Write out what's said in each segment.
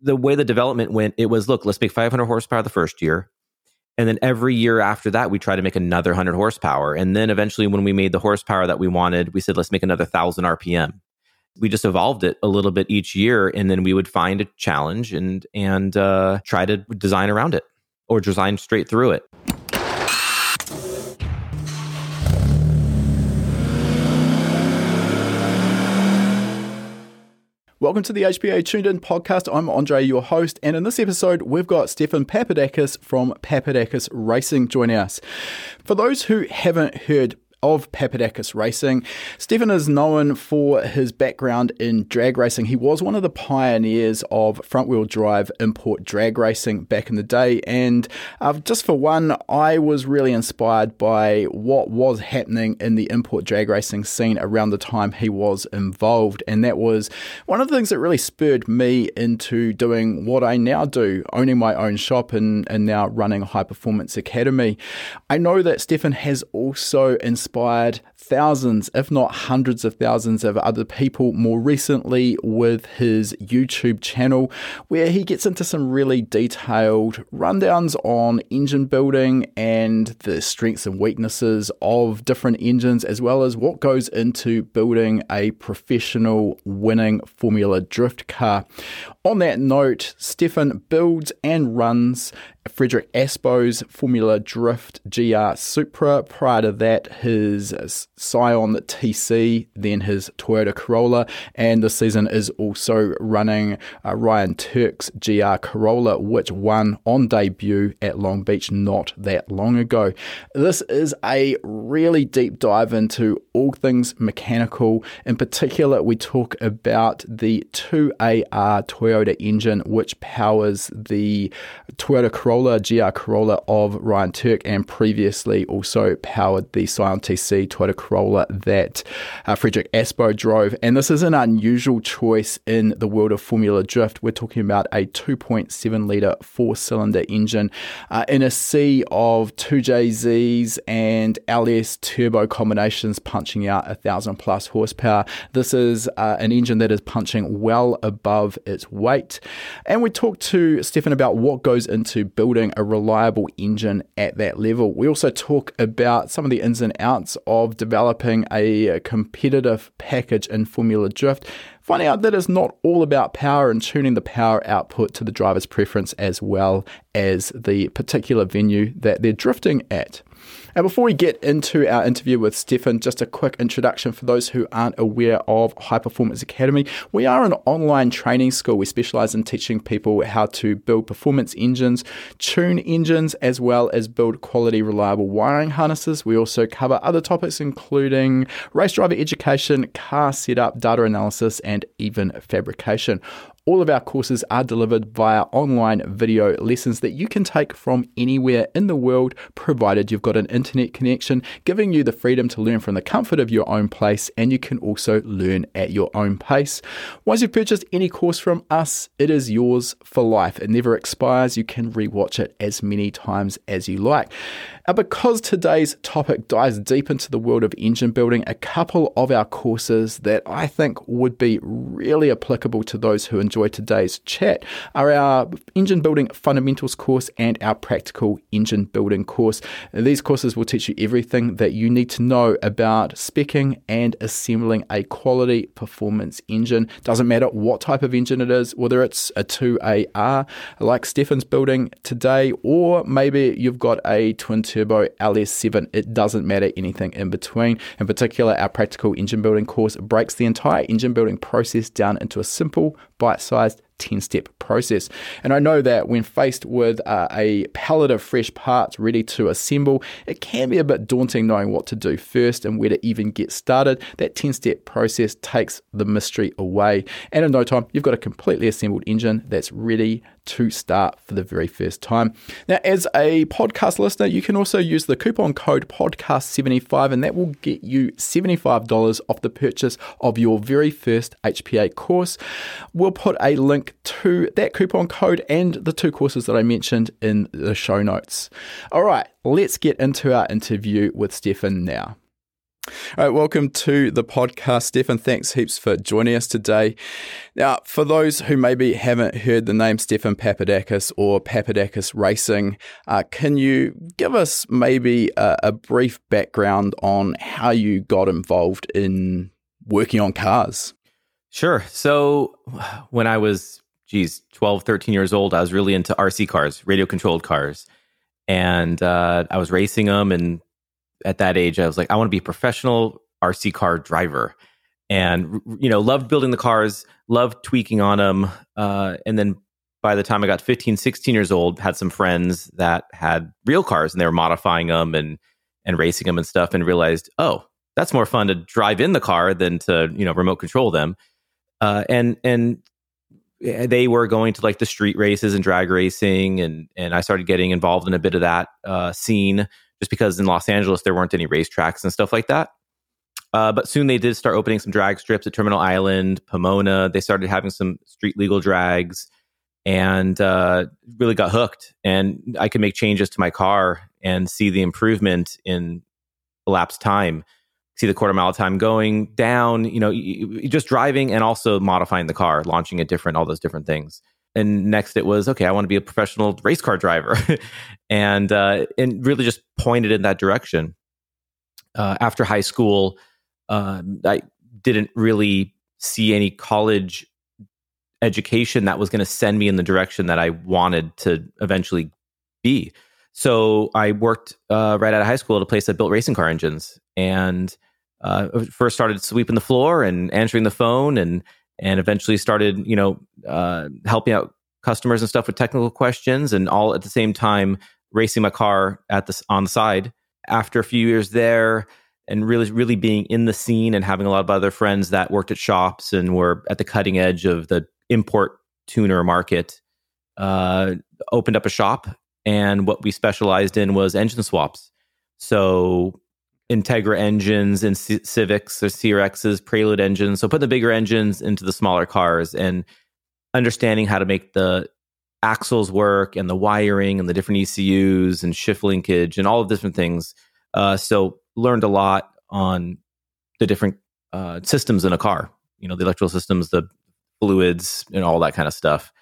the way the development went, it was look, let's make 500 horsepower the first year. And then every year after that, we try to make another 100 horsepower. And then eventually, when we made the horsepower that we wanted, we said, let's make another 1,000 RPM. We just evolved it a little bit each year. And then we would find a challenge and, and uh, try to design around it or design straight through it. Welcome to the HPA Tuned In podcast. I'm Andre, your host, and in this episode, we've got Stephan Papadakis from Papadakis Racing joining us. For those who haven't heard of Papadakis Racing. Stephan is known for his background in drag racing. He was one of the pioneers of front wheel drive import drag racing back in the day. And uh, just for one, I was really inspired by what was happening in the import drag racing scene around the time he was involved. And that was one of the things that really spurred me into doing what I now do, owning my own shop and, and now running High Performance Academy. I know that Stephan has also inspired inspired thousands, if not hundreds of thousands of other people more recently with his YouTube channel, where he gets into some really detailed rundowns on engine building and the strengths and weaknesses of different engines, as well as what goes into building a professional winning Formula Drift car. On that note, Stephan builds and runs Fredric Aasbø's Formula Drift GR Supra. Prior to that, his Scion TC, then his Toyota Corolla, and this season is also running uh, Ryan Tuerck's GR Corolla, which won on debut at Long Beach not that long ago. This is a really deep dive into all things mechanical. In particular, we talk about the 2AR Toyota engine, which powers the Toyota Corolla, GR Corolla of Ryan Tuerck, and previously also powered the Scion TC Toyota Corolla that uh, Fredric Aasbø drove. And this is an unusual choice in the world of Formula Drift. We're talking about a 2.7 litre four cylinder engine uh, in a sea of 2JZs and LS turbo combinations punching out a thousand plus horsepower. This is uh, an engine that is punching well above its weight. And we talked to Stephan about what goes into building a reliable engine at that level. We also talk about some of the ins and outs of developing a competitive package in Formula Drift, finding out that it's not all about power and tuning the power output to the driver's preference as well as the particular venue that they're drifting at. Now, before we get into our interview with Stephan, just a quick introduction for those who aren't aware of High Performance Academy. We are an online training school. We specialize in teaching people how to build performance engines, tune engines, as well as build quality, reliable wiring harnesses. We also cover other topics, including race driver education, car setup, data analysis, and even fabrication. All of our courses are delivered via online video lessons that you can take from anywhere in the world, provided you've got an internet connection, giving you the freedom to learn from the comfort of your own place, and you can also learn at your own pace. Once you've purchased any course from us, it is yours for life. It never expires. You can rewatch it as many times as you like. And because today's topic dives deep into the world of engine building, a couple of our courses that I think would be really applicable to those who enjoy today's chat are our engine building fundamentals course and our practical engine building course. These courses will teach you everything that you need to know about specing and assembling a quality performance engine. Doesn't matter what type of engine it is, whether it's a 2AR like Stephan's building today, or maybe you've got a twin turbo LS7. It doesn't matter anything in between. In particular, our practical engine building course breaks the entire engine building process down into a simple, bite sized 10 step process. And I know that when faced with uh, a pallet of fresh parts ready to assemble, it can be a bit daunting knowing what to do first and where to even get started. That 10 step process takes the mystery away. And in no time, you've got a completely assembled engine that's ready to start for the very first time. Now, as a podcast listener, you can also use the coupon code podcast75, and that will get you $75 off the purchase of your very first HPA course. We'll put a link to that coupon code and the two courses that I mentioned in the show notes. All right, let's get into our interview with Stephan now. All right, welcome to the podcast, Stephan. Thanks heaps for joining us today. Now, for those who maybe haven't heard the name Stephan Papadakis or Papadakis Racing, uh, can you give us maybe a, a brief background on how you got involved in working on cars? Sure. So, when I was, geez, 12, 13 years old, I was really into RC cars, radio controlled cars. And uh, I was racing them and at that age, I was like, I want to be a professional RC car driver, and you know, loved building the cars, loved tweaking on them, uh, and then by the time I got 15, 16 years old, had some friends that had real cars and they were modifying them and and racing them and stuff, and realized, oh, that's more fun to drive in the car than to you know remote control them, uh, and and they were going to like the street races and drag racing, and and I started getting involved in a bit of that uh, scene just because in Los Angeles there weren't any racetracks and stuff like that. Uh, but soon they did start opening some drag strips at Terminal Island, Pomona. They started having some street legal drags and uh, really got hooked. And I could make changes to my car and see the improvement in elapsed time, see the quarter mile time going down, you know, just driving and also modifying the car, launching it different, all those different things. And next it was okay i want to be a professional race car driver. And uh, and really just pointed in that direction. Uh, after high school uh, i didn't really see any college education that was going to send me in the direction that i wanted to eventually be. So i worked uh, right out of high school at a place that built racing car engines. And uh, first started sweeping the floor and answering the phone and and eventually started, you know, uh, helping out customers and stuff with technical questions, and all at the same time racing my car at this on the side. After a few years there, and really, really being in the scene and having a lot of other friends that worked at shops and were at the cutting edge of the import tuner market, uh, opened up a shop. And what we specialized in was engine swaps. So Integra engines and C- Civics or CRXs, Prelude engines. So put the bigger engines into the smaller cars and understanding how to make the axles work and the wiring and the different ECUs and shift linkage and all of different things. Uh, so learned a lot on the different uh, systems in a car. You know, the electrical systems, the fluids, and all that kind of stuff.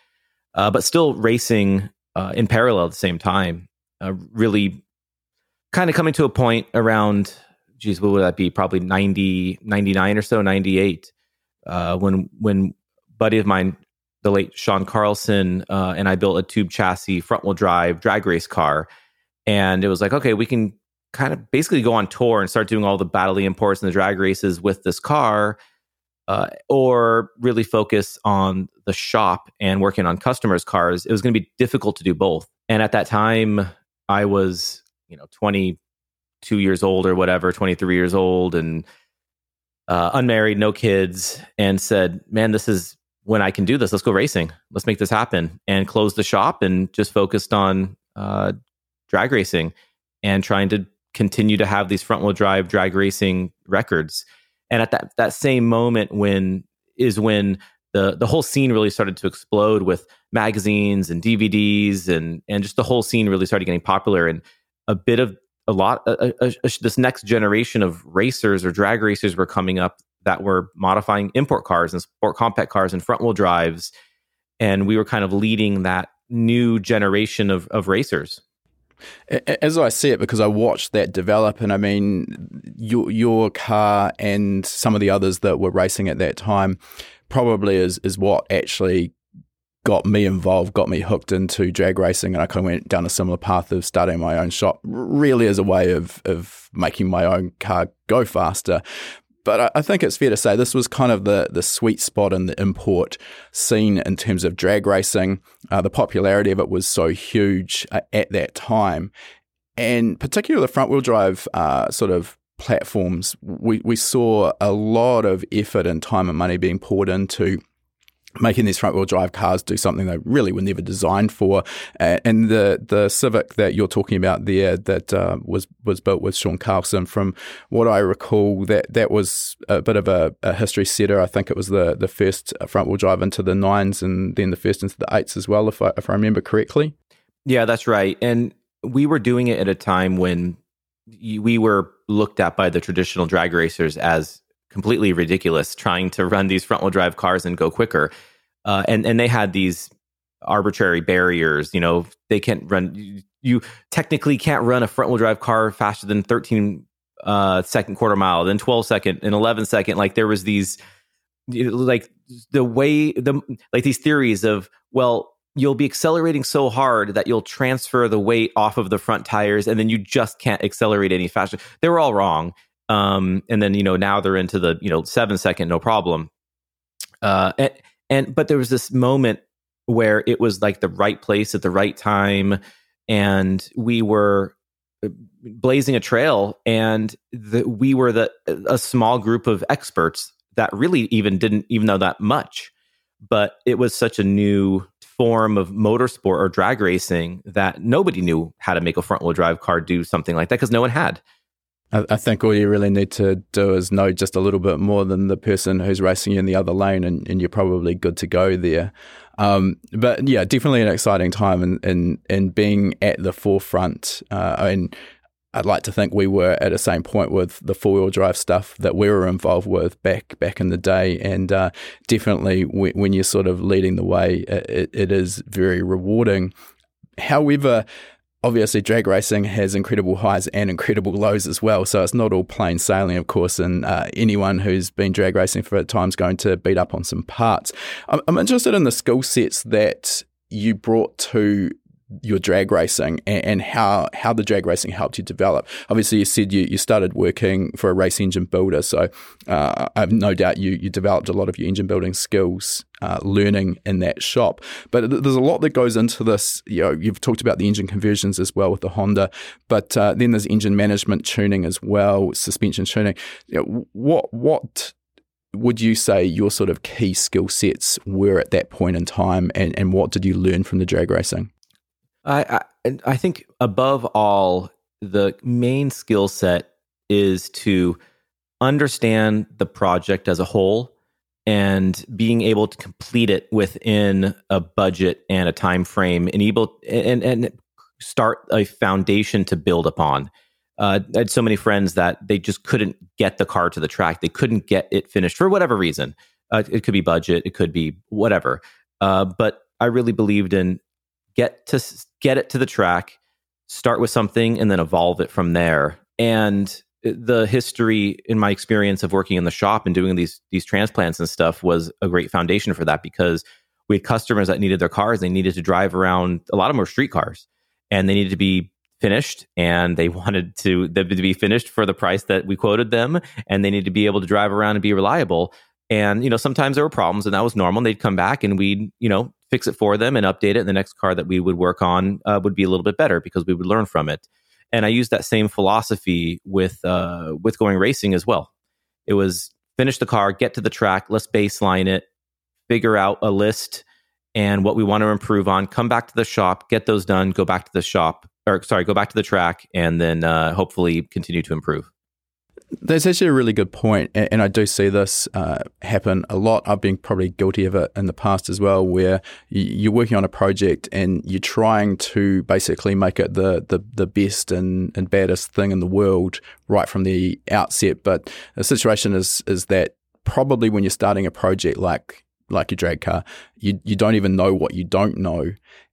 Uh, but still racing uh, in parallel at the same time. Uh, really kind of coming to a point around, geez, what would that be? Probably 90, 99 or so, 98, uh, when, when buddy of mine, the late Sean Carlson, uh, and I built a tube chassis front wheel drive drag race car. And it was like, okay, we can kind of basically go on tour and start doing all the battle imports and the drag races with this car. Uh, or really focus on the shop and working on customers' cars, it was going to be difficult to do both. And at that time, I was you know 22 years old or whatever 23 years old and uh, unmarried no kids and said man this is when i can do this let's go racing. Let's make this happen and closed the shop and just focused on uh, drag racing and trying to continue to have these front wheel drive drag racing records. And at that that same moment when is when the the whole scene really started to explode with magazines and DVDs and and just the whole scene really started getting popular. And a bit of a lot this next generation of racers or drag racers were coming up that were modifying import cars and sport compact cars and front wheel drives. And we were kind of leading that new generation of, of racers. As I see it, because I watched that develop, and I mean, your your car and some of the others that were racing at that time probably is is what actually got me involved, got me hooked into drag racing, and I kind of went down a similar path of starting my own shop, really as a way of of making my own car go faster. But I, think it's fair to say this was kind of the the sweet spot in the import scene in terms of drag racing. Uh, the popularity of it was so huge uh, at that time, and particularly the front wheel drive uh, sort of platforms, we, we saw a lot of effort and time and money being poured into making these front wheel drive cars do something they really were never designed for. And the the Civic that you're talking about there that uh, was was built with Sean Carlson, from what I recall, that that was a bit of a, a history setter. I think it was the the first front wheel drive into the nines and then the first into the eights as well, if I if I remember correctly. Yeah, that's right. And we were doing it at a time when we were looked at by the traditional drag racers as completely ridiculous trying to run these front wheel drive cars and go quicker. Uh, and and they had these arbitrary barriers. You know, they can't run. You, you technically can't run a front wheel drive car faster than 13 uh, second quarter mile, then 12 second, and 11 second. Like there was these, like the way the like these theories of well, you'll be accelerating so hard that you'll transfer the weight off of the front tires, and then you just can't accelerate any faster. They were all wrong. Um, and then you know now they're into the you know seven second, no problem. Uh, and, and but there was this moment where it was like the right place at the right time and we were uh, blazing a trail and the, we were the a small group of experts that really even didn't even know that much but it was such a new form of motorsport or drag racing that nobody knew how to make a front wheel drive car do something like that because no one had I, think all you really need to do is know just a little bit more than the person who's racing you in the other lane, and, and you're probably good to go there. Um, but yeah, definitely an exciting time in, in being at the forefront. Uh, and I'd like to think we were at the same point with the four wheel drive stuff that we were involved with back back in the day. And uh, definitely, when, when, you're sort of leading the way, it, it is very rewarding. However, obviously drag racing has incredible highs and incredible lows as well. So it's not all plain sailing, of course. And uh, anyone who's been drag racing for a time is going to beat up on some parts. I'm, I'm interested in the skill sets that you brought to your drag racing and, and, how how the drag racing helped you develop. Obviously, you said you, you started working for a race engine builder, so uh, I have no doubt you you developed a lot of your engine building skills uh, learning in that shop. But there's a lot that goes into this. You know, you've talked about the engine conversions as well with the Honda, but uh, then there's engine management tuning as well, suspension tuning. You know, what what would you say your sort of key skill sets were at that point in time, and, and what did you learn from the drag racing? I, I, I think above all, the main skill set is to understand the project as a whole and being able to complete it within a budget and a time frame and able and and start a foundation to build upon. Uh, I had so many friends that they just couldn't get the car to the track. They couldn't get it finished for whatever reason. Uh, it could be budget, it could be whatever. Uh, but I really believed in get to get it to the track, start with something, and then evolve it from there. And the history, in my experience of working in the shop and doing these these transplants and stuff, was a great foundation for that because we had customers that needed their cars. They needed to drive around. A lot of were street cars, and they needed to be finished and they wanted to them to be finished for the price that we quoted them and they needed to be able to drive around and be reliable and you know sometimes there were problems and that was normal and they'd come back and we'd you know fix it for them and update it. And the next car that we would work on uh, would be a little bit better because we would learn from it. And I used that same philosophy with uh, with going racing as well. It was finish the car, get to the track, let's baseline it, figure out a list and what we want to improve on. Come back to the shop, get those done, go back to the shop, or sorry, go back to the track, and then uh, hopefully continue to improve. That's actually a really good point, and I do see this uh, happen a lot. I've been probably guilty of it in the past as well, where you're working on a project and you're trying to basically make it the the, the best and, and baddest thing in the world right from the outset. But the situation is is that probably when you're starting a project like like your drag car, you you don't even know what you don't know,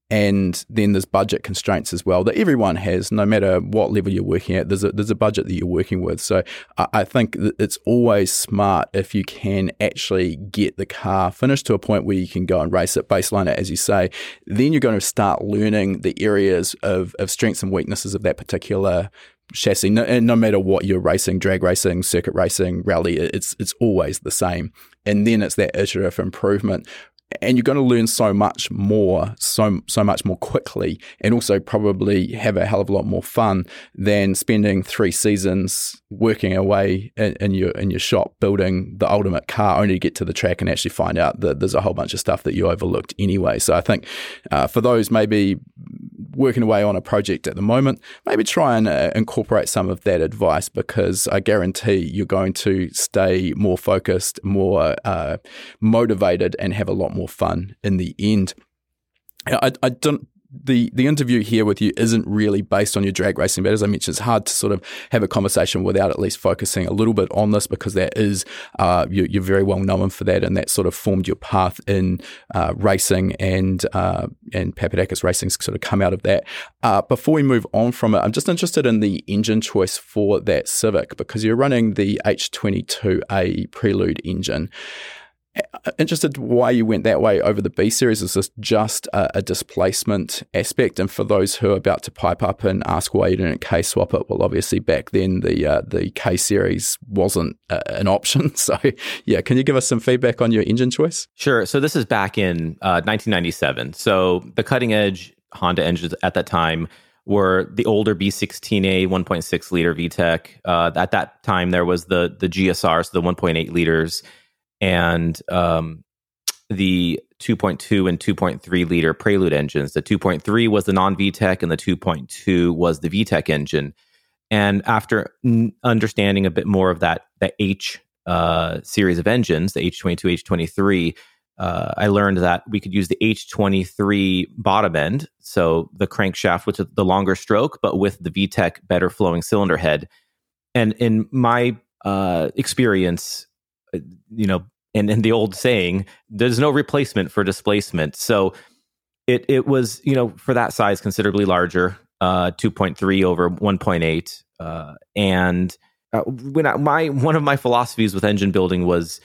and then there's budget constraints as well that everyone has, no matter what level you're working at. There's a there's a budget that you're working with. So I, I think it's always smart if you can actually get the car finished to a point where you can go and race it, baseline it, as you say. Then you're going to start learning the areas of, of strengths and weaknesses of that particular chassis. No, and no matter what you're racing, drag racing, circuit racing, rally, it's it's always the same. And then it's that iterative improvement and you're going to learn so much more, so so much more quickly, and also probably have a hell of a lot more fun than spending three seasons working away in, in, your in your shop building the ultimate car, only to get to the track and actually find out that there's a whole bunch of stuff that you overlooked anyway. So I think uh, for those maybe working away on a project at the moment, maybe try and uh, incorporate some of that advice because I guarantee you're going to stay more focused, more uh, motivated, and have a lot more fun in the end. I, I don't the the interview here with you isn't really based on your drag racing, but as I mentioned, it's hard to sort of have a conversation without at least focusing a little bit on this because that is uh, you, are very well known for that, and that sort of formed your path in uh, racing, and uh, and Papadakis Racing's sort of come out of that. Uh, before we move on from it, I'm just interested in the engine choice for that Civic because you're running the H22A Prelude engine. Interested why you went that way over the B series. Is this just a, a, displacement aspect? And for those who are about to pipe up and ask why you didn't K swap it, well, obviously back then the uh, the K series wasn't uh, an option. So yeah, can you give us some feedback on your engine choice? Sure. So this is back in uh, 1997. So the cutting edge Honda engines at that time were the older B16A 1.6 liter VTEC. Uh, at that time, there was the the GSR, so the 1.8 liters and um, the 2.2 and 2.3 liter Prelude engines. The 2.3 was the non VTEC, and the 2.2 was the VTEC engine. And after n- understanding a bit more of that, the H uh, series of engines, the H22, H23, uh, I learned that we could use the H23 bottom end, so the crankshaft with the longer stroke, but with the VTEC better flowing cylinder head. And in my uh, experience, uh, you know, and in the old saying, there's no replacement for displacement. So it it was you know for that size considerably larger, uh, 2.3 over 1.8, uh, and uh, when I, my one of my philosophies with engine building was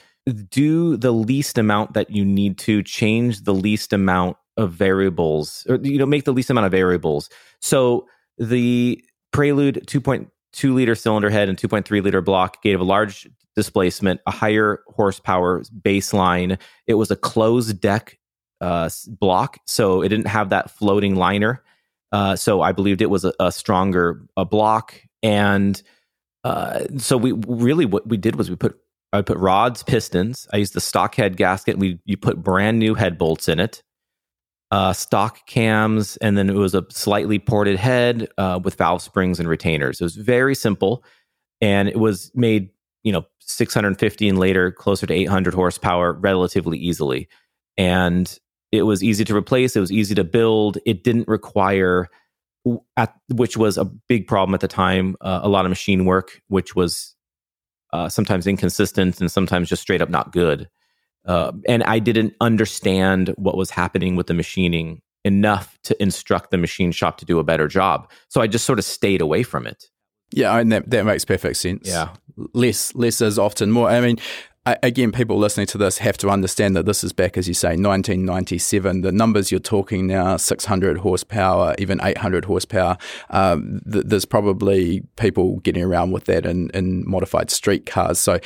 do the least amount that you need to change the least amount of variables or you know make the least amount of variables so the prelude 2.2 liter cylinder head and 2.3 liter block gave a large displacement, a higher horsepower baseline. It was a closed deck uh, block, so it didn't have that floating liner. Uh, so I believed it was a, a stronger a block, and uh, so we really what we did was we put I put rods, pistons. I used the stock head gasket. We you put brand new head bolts in it, uh, stock cams, and then it was a slightly ported head uh, with valve springs and retainers. It was very simple, and it was made you know 650 and later closer to 800 horsepower relatively easily. And it was easy to replace it was easy to build it didn't require at, which was a big problem at the time uh, a lot of machine work which was uh, sometimes inconsistent and sometimes just straight up not good. Uh, and i didn't understand what was happening with the machining enough to instruct the machine shop to do a better job. So i just sort of stayed away from it yeah, and that, that makes perfect sense. Yeah. Less less is often more. I mean, again, people listening to this have to understand that this is back, as you say, 1997. The numbers you're talking now, 600 horsepower, even 800 horsepower. Um, th- there's probably people getting around with that in, in modified street cars. So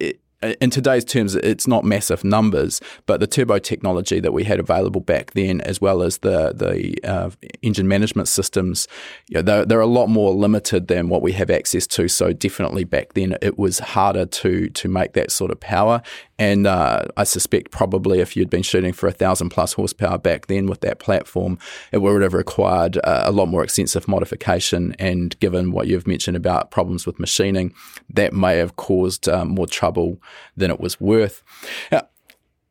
it, in today's terms, it's not massive numbers, but the turbo technology that we had available back then, as well as the the uh, engine management systems, you know, they're, they're a lot more limited than what we have access to. So definitely back then, it was harder to to make that sort of power. And uh, I suspect probably if you'd been shooting for a thousand plus horsepower back then with that platform, it would have required uh, a lot more extensive modification. And given what you've mentioned about problems with machining, that may have caused um, more trouble than it was worth. Now,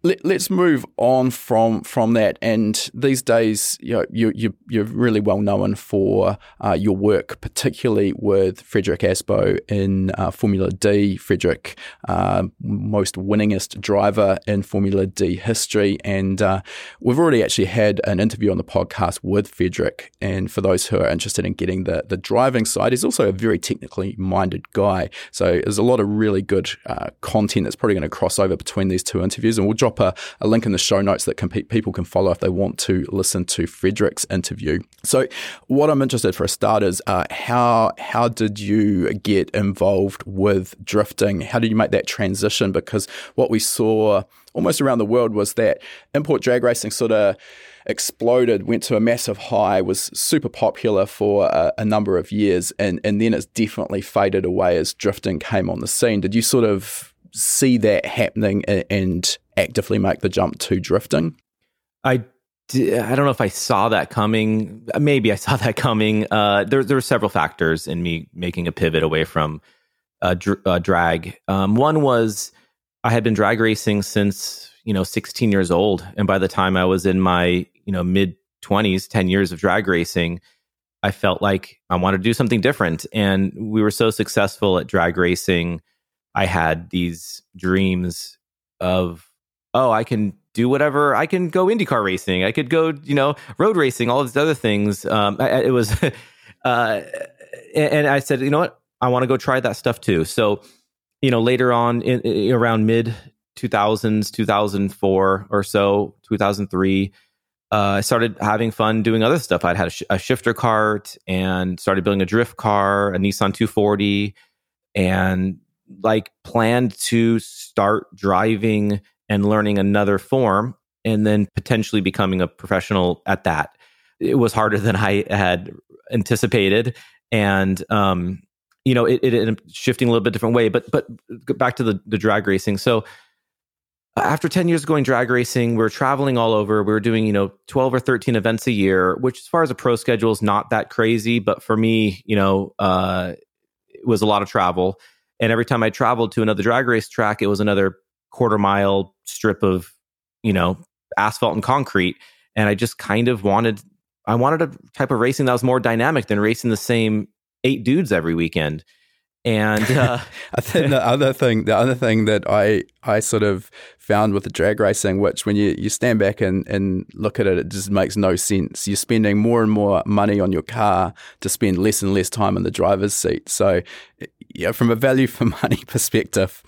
let, us move on from from that. And these days, you know, you, you you're really well known for uh, your work, particularly with Fredric Aasbø in uh, Formula D. Fredric, uh, most winningest driver in Formula D history, and uh, we've already actually had an interview on the podcast with Fredric. And for those who are interested in getting the the driving side, he's also a very technically minded guy. So there's a lot of really good uh, content that's probably going to cross over between these two interviews, and we'll drop drop a, a link in the show notes that can, people can follow if they want to listen to Fredric's interview. So, what I'm interested for a start is uh, how how did you get involved with drifting? How did you make that transition? Because what we saw almost around the world was that import drag racing sort of exploded, went to a massive high, was super popular for a, a, number of years, and, and then it's definitely faded away as drifting came on the scene. Did you sort of see that happening and, and actively make the jump to drifting? I I don't know if I saw that coming. Maybe I saw that coming. Uh, there, there were several factors in me making a pivot away from uh, dr- uh, drag. Um, one was I had been drag racing since you know 16 years old, and by the time I was in my you know mid 20s, 10 years of drag racing, I felt like I wanted to do something different. And we were so successful at drag racing. I had these dreams of, oh, I can do whatever. I can go IndyCar racing. I could go, you know, road racing, all these other things. Um, I, it was, uh, and I said, you know what? I want to go try that stuff too. So, you know, later on in, in around mid 2000s, 2004 or so, 2003, uh, I started having fun doing other stuff. I'd had a, sh- a, shifter cart and started building a drift car, a Nissan 240, and like planned to start driving and learning another form and then potentially becoming a professional at that. It was harder than I had anticipated. And, um, you know, it, it, it shifting a little bit different way, but, but back to the, the drag racing. So, after 10 years of going drag racing, we are traveling all over. We were doing, you know, 12 or 13 events a year, which as far as a pro schedule is not that crazy. But for me, you know, uh, it was a lot of travel. And every time I traveled to another drag race track, it was another quarter mile strip of, you know, asphalt and concrete. And I just kind of wanted, I wanted a type of racing that was more dynamic than racing the same eight dudes every weekend. And uh, I think the other thing, the other thing that I I sort of found with the drag racing, which when you, you stand back and, and look at it, it just makes no sense. You're spending more and more money on your car to spend less and less time in the driver's seat. So, yeah, from a value for money perspective,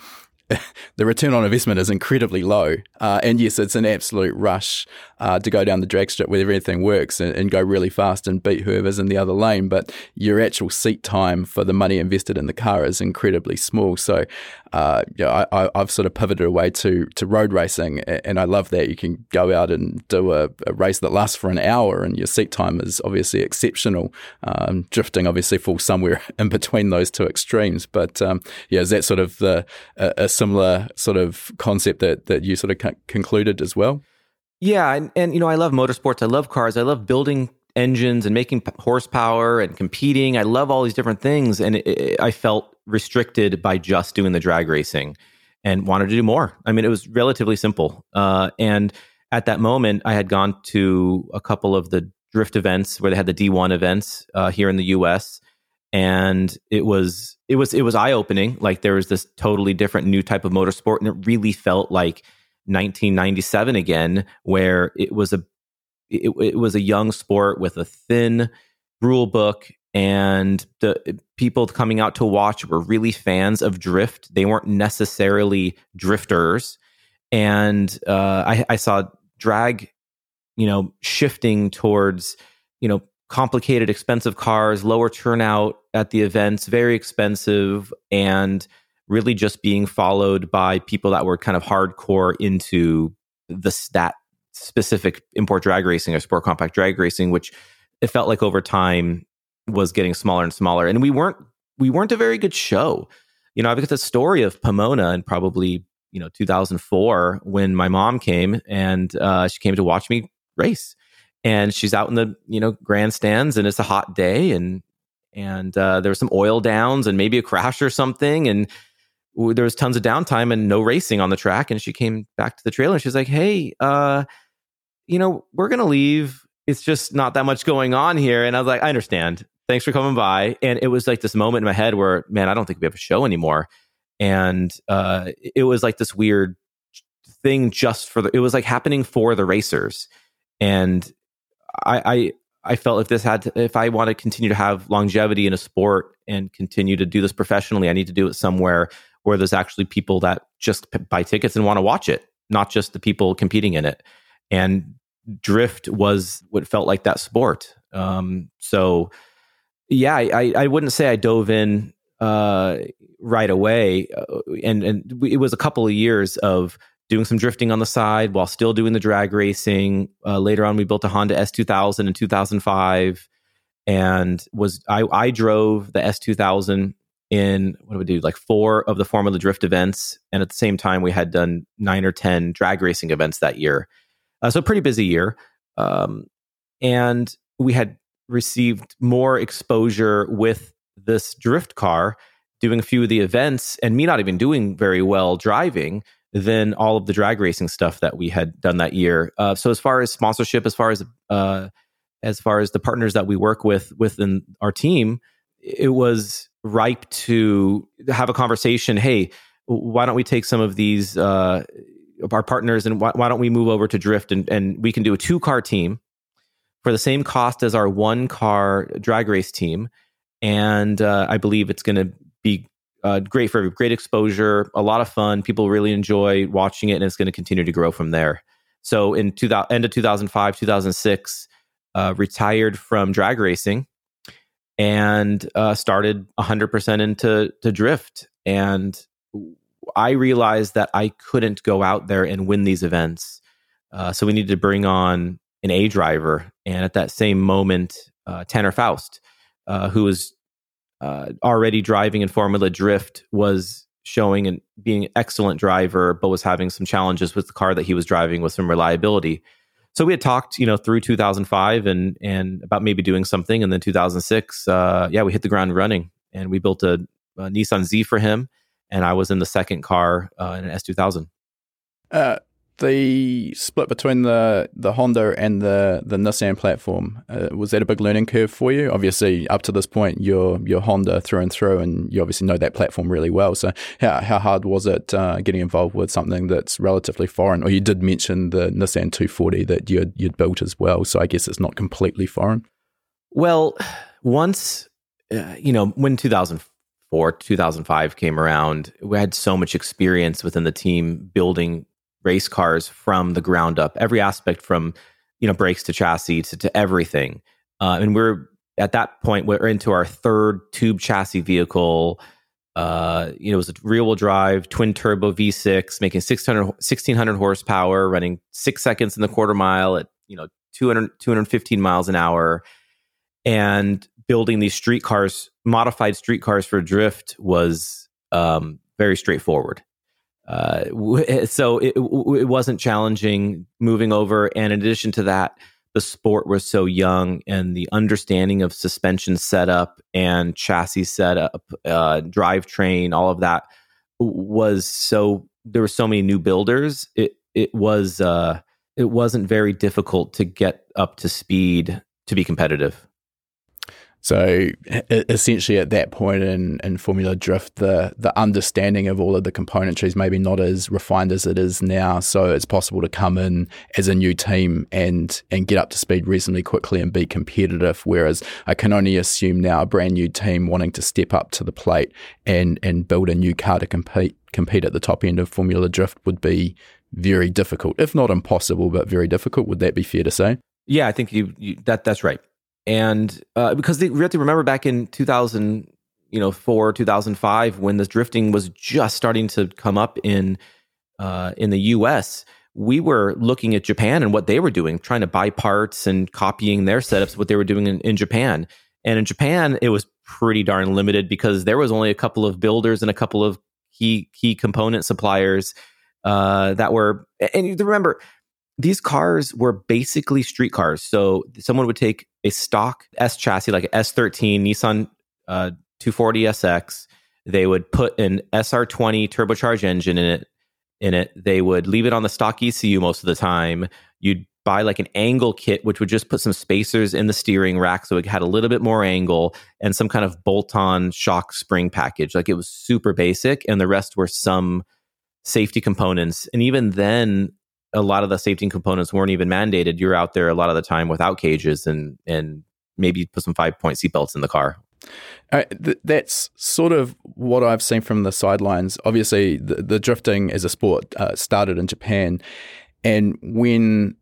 the return on investment is incredibly low. Uh, and yes, it's an absolute rush uh, to go down the drag strip where everything works and, and, go really fast and beat whoever's in the other lane. But your actual seat time for the money invested in the car is incredibly small. So, uh, yeah, I, have sort of pivoted away to to road racing, and I love that you can go out and do a, a race that lasts for an hour, and your seat time is obviously exceptional. Um, drifting obviously falls somewhere in between those two extremes, but um, yeah, is that sort of the a, a similar sort of concept that that you sort of con- concluded as well? Yeah, and, and you know, I love motorsports. I love cars. I love building engines and making horsepower and competing. I love all these different things, and it, it, I felt restricted by just doing the drag racing, and wanted to do more. I mean, it was relatively simple. Uh, and at that moment, I had gone to a couple of the drift events where they had the D1 events uh, here in the U.S. And it was it was it was eye opening. Like there was this totally different new type of motorsport, and it really felt like 1997 again, where it was a it, it was a young sport with a thin rule book and the people coming out to watch were really fans of drift. They weren't necessarily drifters, and uh, I, I, saw drag, you know, shifting towards you know complicated, expensive cars, lower turnout at the events, very expensive, and really just being followed by people that were kind of hardcore into the stat specific import drag racing or sport compact drag racing, which it felt like over time was getting smaller and smaller. And we weren't we weren't a very good show. You know, I've got the story of Pomona in probably you know 2004 when my mom came and uh, she came to watch me race, and she's out in the you know grandstands and it's a hot day and and uh, there was some oil downs and maybe a crash or something and there was tons of downtime and no racing on the track. And she came back to the trailer and she's like, Hey, uh, you know, we're to leave. It's just not that much going on here. And I was like, I understand. Thanks for coming by. And it was like this moment in my head where, man, I don't think we have a show anymore. And uh, it was like this weird thing just for the, it was like happening for the racers. And I, I, I felt if this had to, if I want to continue to have longevity in a sport and continue to do this professionally, I need to do it somewhere where there's actually people that just buy tickets and want to watch it, not just the people competing in it. And drift was what felt like that sport. Um, so, yeah, I, I wouldn't say I dove in uh, right away, uh, and and it was a couple of years of doing some drifting on the side while still doing the drag racing. Uh, later on, we built a Honda S2000 in 2005, and was I, I drove the S2000 in what do we do like four of the Formula Drift events, and at the same time we had done nine or ten drag racing events that year. Uh, so pretty busy year, um, and we had received more exposure with this drift car, doing a few of the events, and me not even doing very well driving than all of the drag racing stuff that we had done that year. Uh, so as far as sponsorship, as far as uh, as far as the partners that we work with within our team, it was ripe to have a conversation. Hey, why don't we take some of these uh, our partners and why, why don't we move over to Drift and, and we can do a two car team for the same cost as our one car drag race team. And uh, I believe it's going to be uh, great for great exposure, a lot of fun. People really enjoy watching it, and it's going to continue to grow from there. So in 2000, end of 2005, 2006, uh, retired from drag racing and uh, started 100% into to drift. And I realized that I couldn't go out there and win these events. Uh, so we needed to bring on an A driver. And at that same moment, uh, Tanner Faust, uh, who was uh, already driving in Formula Drift, was showing and being an excellent driver, but was having some challenges with the car that he was driving with some reliability. So we had talked, you know, through 2005 and and about maybe doing something, and then 2006, uh, yeah, we hit the ground running, and we built a, a Nissan Z for him, and I was in the second car uh, in an S2000. Uh, the split between the the Honda and the the Nissan platform uh, was that a big learning curve for you? Obviously, up to this point, you're you're Honda through and through, and you obviously know that platform really well. So, how how hard was it uh, getting involved with something that's relatively foreign? Or you did mention the Nissan 240 that you'd you'd built as well. So, I guess it's not completely foreign. Well, once uh, you know when 2004 2005 came around, we had so much experience within the team building race cars from the ground up, every aspect from you know brakes to chassis to, to everything. Uh, and we're at that point we're into our third tube chassis vehicle. Uh, you know, it was a rear wheel drive, twin turbo V6, making 600, 1600 horsepower, running six seconds in the quarter mile at, you know, 200, 215 miles an hour. And building these street cars, modified street cars for drift was um, very straightforward. Uh, so it, it wasn't challenging moving over. And in addition to that, the sport was so young and the understanding of suspension setup and chassis setup, uh, drivetrain, all of that was so there were so many new builders. It it was uh, it wasn't very difficult to get up to speed to be competitive. So essentially, at that point in, in Formula Drift, the the understanding of all of the componentry is maybe not as refined as it is now. So it's possible to come in as a new team and and get up to speed reasonably quickly and be competitive. Whereas I can only assume now a brand new team wanting to step up to the plate and and build a new car to compete compete at the top end of Formula Drift would be very difficult, if not impossible, but very difficult. Would that be fair to say? Yeah, I think you, you that that's right and uh, because they, we have to remember back in 2000 you know 4 2005 when this drifting was just starting to come up in uh, in the us we were looking at japan and what they were doing trying to buy parts and copying their setups what they were doing in, in japan. And in japan it was pretty darn limited because there was only a couple of builders and a couple of key key component suppliers uh, that were and remember these cars were basically street cars. So someone would take a stock S chassis, like an S13 Nissan uh, 240SX. They would put an SR20 turbocharged engine in it. In it, they would leave it on the stock ECU most of the time. You'd buy like an angle kit, which would just put some spacers in the steering rack so it had a little bit more angle and some kind of bolt-on shock spring package. Like it was super basic, and the rest were some safety components. And even then, a lot of the safety components weren't even mandated. You're out there a lot of the time without cages and and maybe put some five point seatbelts in the car. Uh, th- that's sort of what I've seen from the sidelines. Obviously, the, the drifting as a sport uh, started in Japan, and when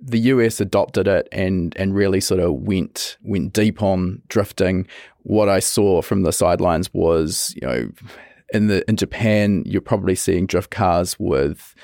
the US adopted it and and really sort of went went deep on drifting, what I saw from the sidelines was you know in the in Japan you're probably seeing drift cars with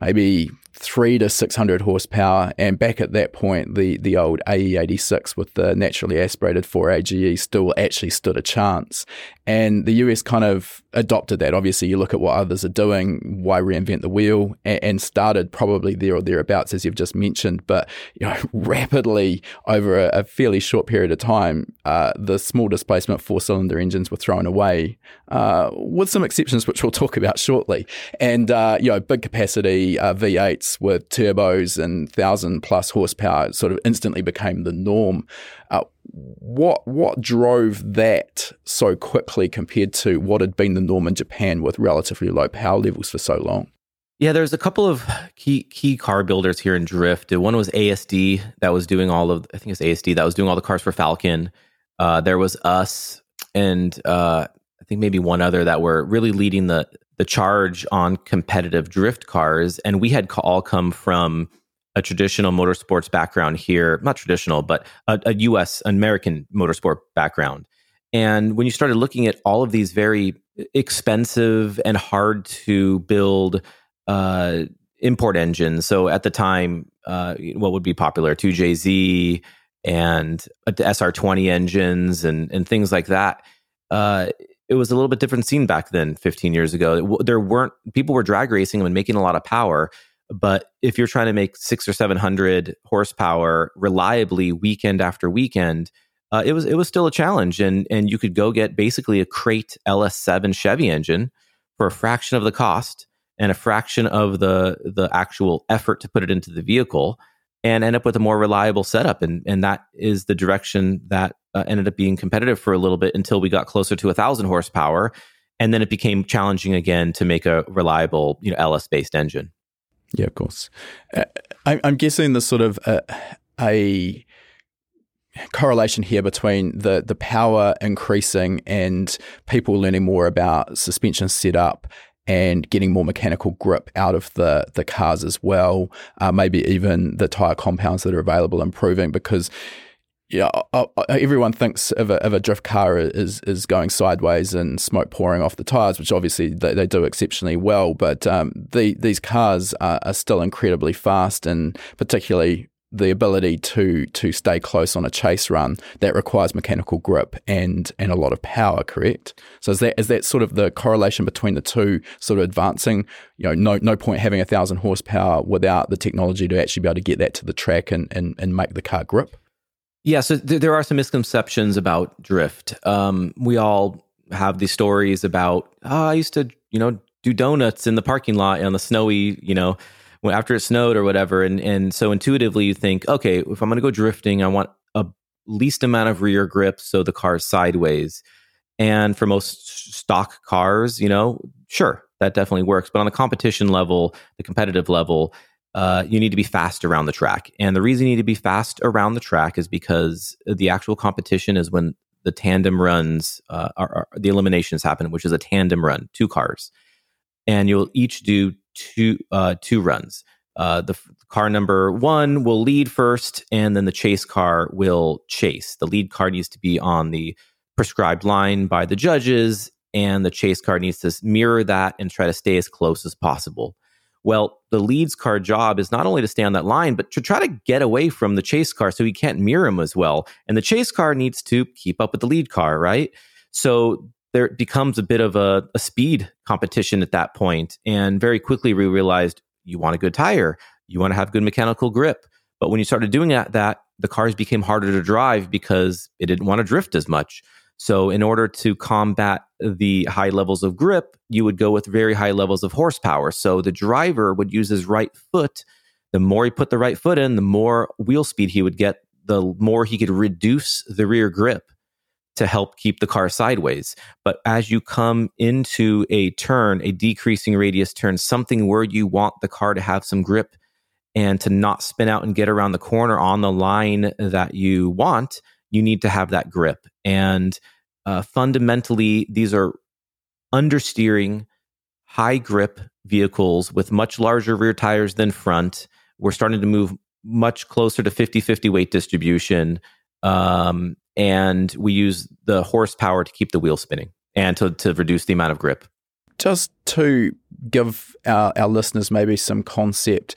maybe three to 600 horsepower. And back at that point, the, the old AE86 with the naturally aspirated 4AGE still actually stood a chance. And the US kind of adopted that. Obviously, you look at what others are doing, why reinvent the wheel, and, and started probably there or thereabouts, as you've just mentioned. But you know, rapidly over a, a fairly short period of time, uh, the small displacement four cylinder engines were thrown away, uh, with some exceptions, which we'll talk about shortly. And uh, you know, big capacity uh, V8s with turbos and thousand plus horsepower sort of instantly became the norm. Uh, what what drove that so quickly compared to what had been the norm in Japan with relatively low power levels for so long? Yeah, there's a couple of key key car builders here in Drift. One was ASD that was doing all of I think it's ASD that was doing all the cars for Falken. Uh, there was us and uh, I think maybe one other that were really leading the the charge on competitive drift cars, and we had all come from a traditional motorsports background here, not traditional, but a, a U.S. American motorsport background. And when you started looking at all of these very expensive and hard to build uh, import engines, so at the time, uh, what would be popular, 2JZ and the SR20 engines and and things like that. It was a little bit different scene back then 15 years ago. There weren't people were drag racing and making a lot of power but if you're trying to make six or seven hundred horsepower reliably weekend after weekend uh, it was it was still a challenge and and you could go get basically a crate ls7 chevy engine for a fraction of the cost and a fraction of the the actual effort to put it into the vehicle and end up with a more reliable setup. And and that is the direction that uh, ended up being competitive for a little bit until we got closer to a thousand horsepower, and then it became challenging again to make a reliable you know LS based engine. Yeah, of course. Uh, I, am guessing the sort of uh, a correlation here between the the power increasing and people learning more about suspension setup and getting more mechanical grip out of the the cars as well. Uh, maybe even the tire compounds that are available improving because yeah, uh, uh, everyone thinks of a, of a drift car is is going sideways and smoke pouring off the tires, which obviously they, they do exceptionally well. But um, the, these cars are, are, still incredibly fast, and particularly the ability to to stay close on a chase run that requires mechanical grip and and a lot of power correct? So is that is that sort of the correlation between the two sort of advancing? You know no no point having a thousand horsepower without the technology to actually be able to get that to the track and and, and make the car grip? Yeah so th- there are some misconceptions about drift. Um, we all have these stories about oh, i used to you know do donuts in the parking lot on the snowy you know after it snowed or whatever. And and so intuitively you think, okay, if I'm going to go drifting, I want a least amount of rear grip so the car's sideways. And for most stock cars, you know, sure, that definitely works. But on the competition level, the competitive level, uh, you need to be fast around the track. And the reason you need to be fast around the track is because the actual competition is when the tandem runs, uh, are, are, the eliminations happen, which is a tandem run, two cars. And you'll each do two uh, two runs. Uh, the car number one will lead first, and then the chase car will chase. The lead car needs to be on the prescribed line by the judges, and the chase car needs to mirror that and try to stay as close as possible. Well, the leads car job is not only to stay on that line, but to try to get away from the chase car so he can't mirror him as well. And the chase car needs to keep up with the lead car, right? So there becomes a bit of a, a speed competition at that point. And very quickly, we realized you want a good tire, you want to have good mechanical grip. But when you started doing that, that the cars became harder to drive because it didn't want to drift as much. So, in order to combat the high levels of grip, you would go with very high levels of horsepower. So, the driver would use his right foot. The more he put the right foot in, the more wheel speed he would get, the more he could reduce the rear grip to help keep the car sideways. But as you come into a turn, a decreasing radius turn, something where you want the car to have some grip and to not spin out and get around the corner on the line that you want, you need to have that grip. And uh, fundamentally, these are understeering, high grip vehicles with much larger rear tires than front. We're starting to move much closer to 50 50 weight distribution. Um, and we use the horsepower to keep the wheel spinning and to, to reduce the amount of grip. Just to give our, our listeners maybe some concept,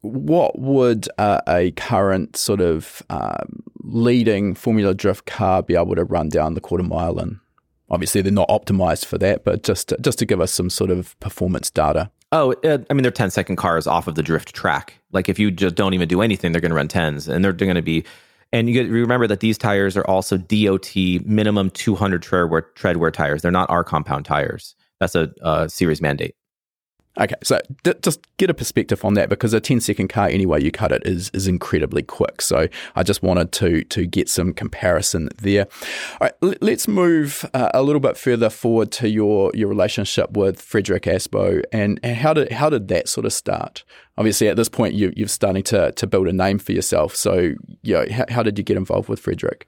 what would uh, a current sort of um, leading Formula Drift car be able to run down the quarter mile in? Obviously, they're not optimized for that, but just to, just to give us some sort of performance data. Oh, uh, I mean, they're 10 second cars off of the drift track. Like, if you just don't even do anything, they're going to run 10s and they're, they're going to be and you remember that these tires are also DOT minimum 200 tread wear, tires. They're not our compound tires. That's a, a series mandate. Okay, so d- just get a perspective on that because a 10 second car, any way you cut it, is is incredibly quick. So I just wanted to to get some comparison there. All right, l- let's move uh, a little bit further forward to your your relationship with Fredric Aasbø and, and how did how did that sort of start? Obviously, at this point, you, you're starting to to build a name for yourself. So, you know, how, how did you get involved with Fredric?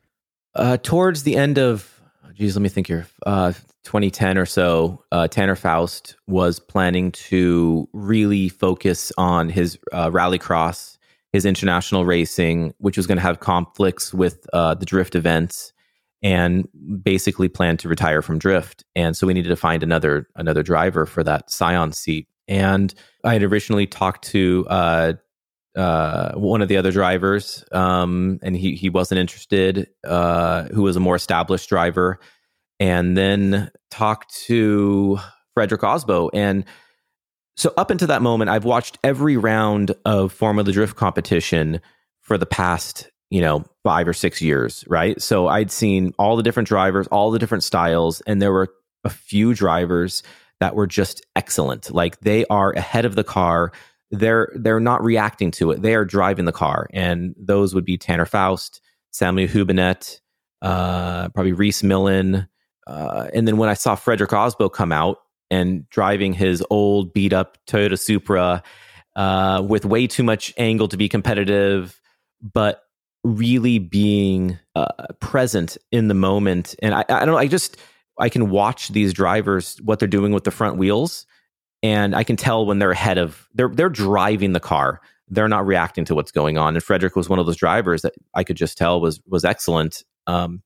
Uh, towards the end of, geez, let me think here. Uh, 2010 or so, uh, Tanner Foust was planning to really focus on his uh, rallycross, his international racing, which was going to have conflicts with uh, the drift events, and basically planned to retire from drift. And so we needed to find another another driver for that Scion seat. And I had originally talked to uh, uh, one of the other drivers, um, and he he wasn't interested. Uh, who was a more established driver and then talked to Fredric Aasbø. And so up until that moment, I've watched every round of Formula Drift competition for the past, you know, five or six years, right? So I'd seen all the different drivers, all the different styles, and there were a few drivers that were just excellent. Like they are ahead of the car. They're they're not reacting to it. They are driving the car. And those would be Tanner Foust, Samuel Hübinette, uh, probably Rhys Millen, uh, and then when I saw Fredric Aasbø come out and driving his old beat up Toyota Supra uh, with way too much angle to be competitive, but really being uh, present in the moment. And I, I don't know, I just, I can watch these drivers, what they're doing with the front wheels. And I can tell when they're ahead of, they're, they're driving the car. They're not reacting to what's going on. And Fredric was one of those drivers that I could just tell was, was excellent. Um,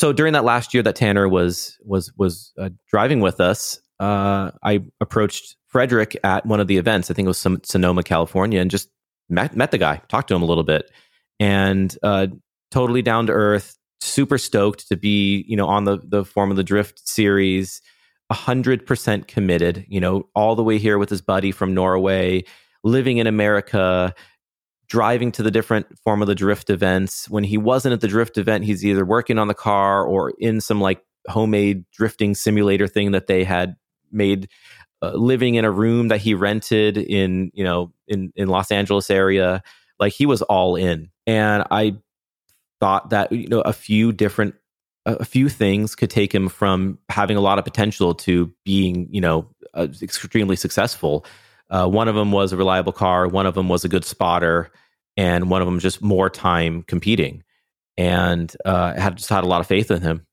so during that last year that Tanner was was was uh, driving with us, uh, I approached Fredric at one of the events. I think it was some Sonoma, California, and just met met the guy, talked to him a little bit, and uh, totally down to earth, super stoked to be you know on the the Formula Drift series, hundred percent committed. You know, all the way here with his buddy from Norway, living in America, driving to the different Formula Drift events. When he wasn't at the drift event, he's either working on the car or in some like homemade drifting simulator thing that they had made. Uh, living in a room that he rented in you know in in Los Angeles area, like he was all in. And I thought that you know a few different a few things could take him from having a lot of potential to being you know uh, extremely successful uh, one of them was a reliable car, one of them was a good spotter, and one of them just more time competing. And uh, had just had a lot of faith in him.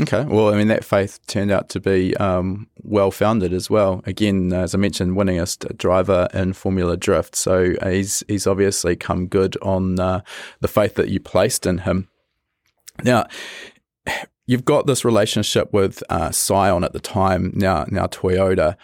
Okay, well, I mean that faith turned out to be um, well founded as well. Again, as I mentioned, winningest driver in Formula Drift, so he's he's obviously come good on uh, the faith that you placed in him. Now, you've got this relationship with uh, Scion at the time now now Toyota,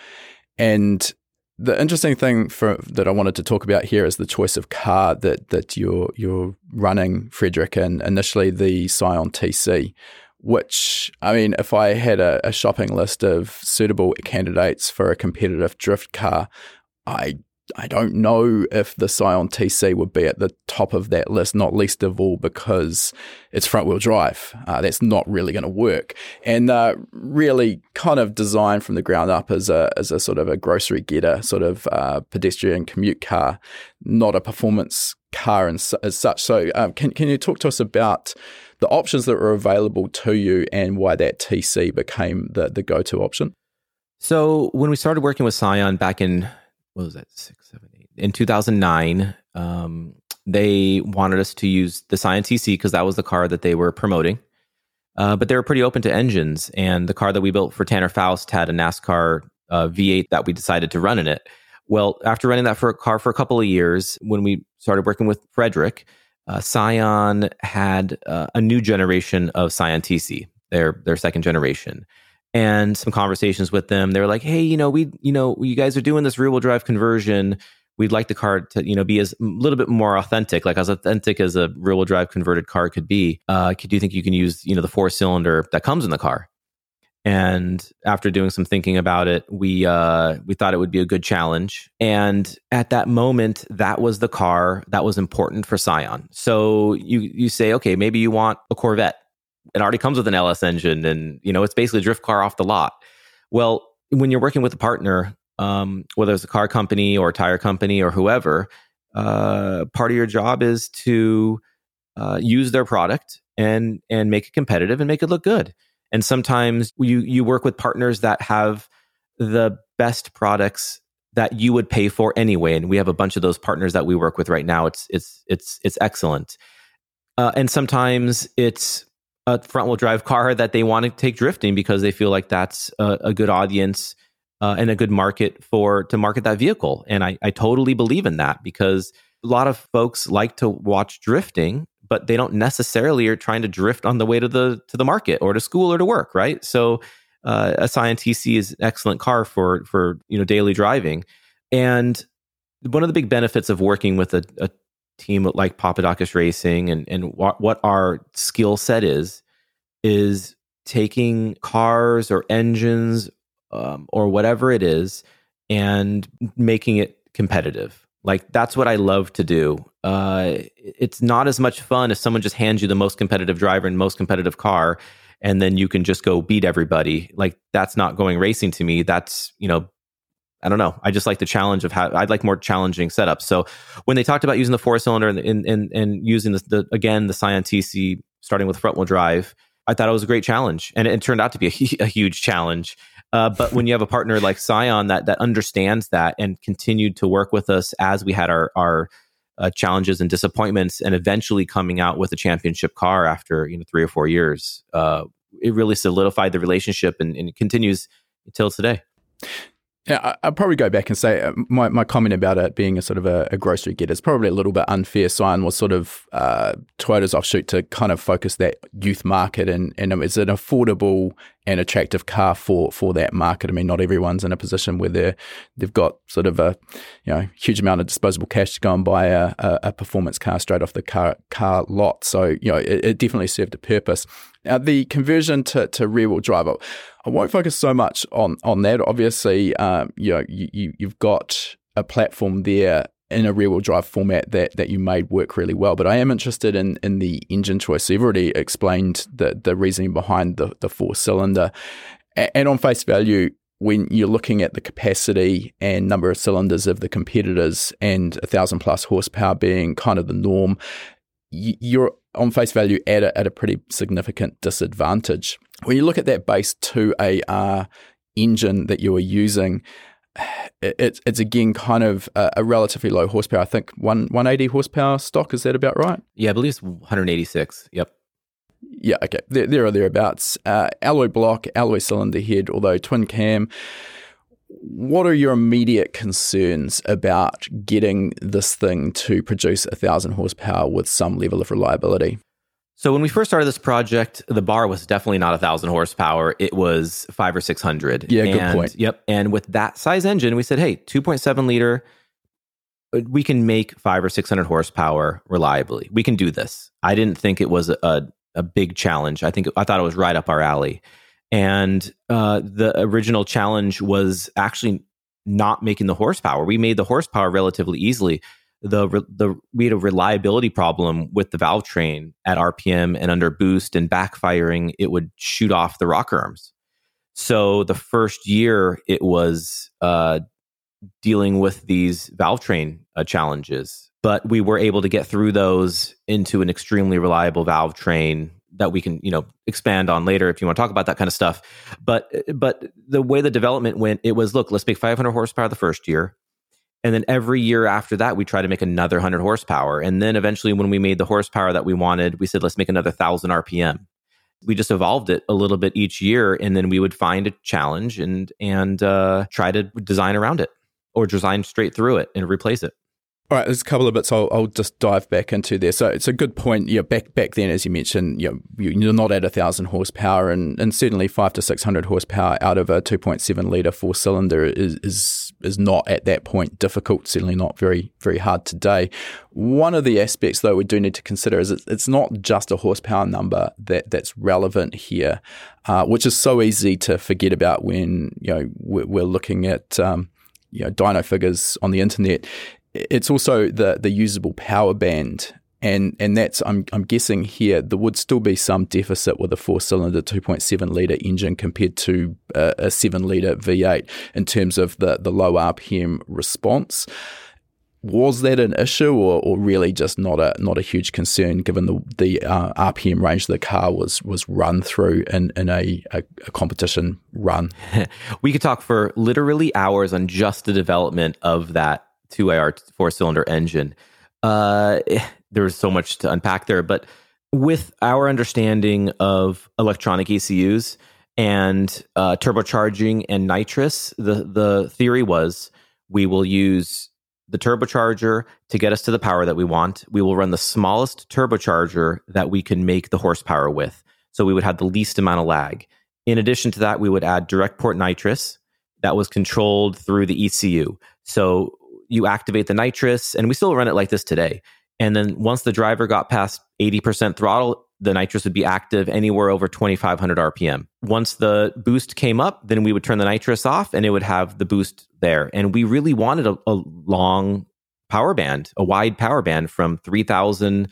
and the interesting thing for, that I wanted to talk about here is the choice of car that that you're you're running, Fredric, and initially the Scion TC, which I mean, if I had a, a shopping list of suitable candidates for a competitive drift car, I I don't know if the Scion TC would be at the top of that list, not least of all because it's front wheel drive. Uh, that's not really going to work. And uh, really kind of designed from the ground up as a, as a sort of a grocery getter, sort of uh, pedestrian commute car, not a performance car as, as such. So, um, can, can you talk to us about the options that were available to you and why that TC became the, the go to option? So, when we started working with Scion back in what was that six seven eight? In 2009 um, they wanted us to use the Scion TC because that was the car that they were promoting. Uh, but they were pretty open to engines and the car that we built for tanner foust had a nascar uh, v8 that we decided to run in it. Well after running that for a car for a couple of years when we started working with fredric uh, scion had uh, a new generation of scion tc their their second generation and some conversations with them. They were like, "Hey, you know, we, you know, you guys are doing this rear wheel drive conversion. We'd like the car to, you know, be as a little bit more authentic, like as authentic as a rear wheel drive converted car could be. Uh, could you think you can use, you know, the four cylinder that comes in the car?" And after doing some thinking about it, we uh, we thought it would be a good challenge. And at that moment, that was the car that was important for Scion. So you you say, okay, maybe you want a Corvette it already comes with an LS engine and you know it's basically a drift car off the lot. Well, when you're working with a partner, um, whether it's a car company or a tire company or whoever, uh, part of your job is to uh, use their product and and make it competitive and make it look good. And sometimes you you work with partners that have the best products that you would pay for anyway. And we have a bunch of those partners that we work with right now. It's it's it's it's excellent. Uh, and sometimes it's a front wheel drive car that they want to take drifting because they feel like that's a, a good audience uh, and a good market for to market that vehicle. And I, I totally believe in that because a lot of folks like to watch drifting, but they don't necessarily are trying to drift on the way to the to the market or to school or to work, right? So uh, a Scion TC is an excellent car for for you know daily driving, and one of the big benefits of working with a, a team like Papadakis Racing and and what what our skill set is is taking cars or engines um, or whatever it is and making it competitive. Like that's what I love to do. Uh, it's not as much fun if someone just hands you the most competitive driver and most competitive car, and then you can just go beat everybody. Like that's not going racing to me. That's you know, I don't know. I just like the challenge of how I'd like more challenging setups. So when they talked about using the four cylinder and and, and using the, the again the Scion TC starting with front wheel drive, I thought it was a great challenge, and it, it turned out to be a, a huge challenge. Uh, but when you have a partner like Scion that that understands that and continued to work with us as we had our our uh, challenges and disappointments, and eventually coming out with a championship car after you know three or four years, uh, it really solidified the relationship and, and it continues until today. Yeah, I'll probably go back and say uh, my, my comment about it being a sort of a, a grocery get is probably a little bit unfair. Scion was sort of uh, Toyota's offshoot to kind of focus that youth market, and, and it's an affordable and attractive car for for that market. I mean, not everyone's in a position where they they've got sort of a you know huge amount of disposable cash to go and buy a, a, a performance car straight off the car car lot. So you know, it, it definitely served a purpose. Now, the conversion to, to rear wheel drive, I won't focus so much on on that. Obviously, um, you know, you, you've got a platform there in a rear wheel drive format that that you made work really well. But I am interested in in the engine choice. So you've already explained the the reasoning behind the the four cylinder, and on face value. When you're looking at the capacity and number of cylinders of the competitors and a thousand plus horsepower being kind of the norm, you're on face value at a, at a pretty significant disadvantage. When you look at that base 2AR engine that you are using, it's it's again kind of a, a, relatively low horsepower. I think one 180 horsepower stock. Is that about right? Yeah, I believe it's 186. Yep. Yeah, okay. There, there are thereabouts. Uh, alloy block, alloy cylinder head, although twin cam what are your immediate concerns about getting this thing to produce a thousand horsepower with some level of reliability? So when we first started this project, the bar was definitely not a thousand horsepower. It was five or six hundred. Yeah, and, good point. Yep. And with that size engine, we said, hey, two point seven liter, uh, we can make five or six hundred horsepower reliably. We can do this. I didn't think it was a, a, a big challenge. I think I thought it was right up our alley. And uh, the original challenge was actually not making the horsepower. We made the horsepower relatively easily. The the we had a reliability problem with the valve train at RPM and under boost and backfiring, it would shoot off the rocker arms. So the first year, it was uh, dealing with these valve train uh, challenges, but we were able to get through those into an extremely reliable valve train that we can you know expand on later if you want to talk about that kind of stuff but but the way the development went it was look let's make 500 horsepower the first year and then every year after that we try to make another 100 horsepower. And then eventually when we made the horsepower that we wanted we said let's make another 1000 rpm we just evolved it a little bit each year and then we would find a challenge and and uh, try to design around it or design straight through it and replace it all right, there's a couple of bits I'll, I'll, just dive back into there. So it's a good point. Yeah, back back then, as you mentioned, you know, you're not at a thousand horsepower, and, and certainly five to six hundred horsepower out of a 2.7 liter four cylinder is, is is not at that point difficult. Certainly not very very hard today. One of the aspects, though, we do need to consider is it's not just a horsepower number that that's relevant here, uh, which is so easy to forget about when you know we're, we're looking at. Um, you know, dyno figures on the internet it's also the the usable power band and and that's I'm I'm guessing here there would still be some deficit with a four cylinder 2.7 liter engine compared to a, a seven liter V8 in terms of the the low RPM response. Was that an issue, or, or really just not a not a huge concern, given the the uh, RPM range the car was was run through in in a, a, a competition run? we could talk for literally hours on just the development of that 2AR four cylinder engine. Uh, there's so much to unpack there, but with our understanding of electronic ECUs and uh, turbocharging and nitrous, the the theory was we will use the turbocharger to get us to the power that we want. We will run the smallest turbocharger that we can make the horsepower with. So we would have the least amount of lag. In addition to that, we would add direct port nitrous that was controlled through the ECU. So you activate the nitrous, and we still run it like this today. And then once the driver got past 80% throttle, the nitrous would be active anywhere over 2500 RPM. Once the boost came up, then we would turn the nitrous off and it would have the boost there. And we really wanted a, a long power band, a wide power band from 3000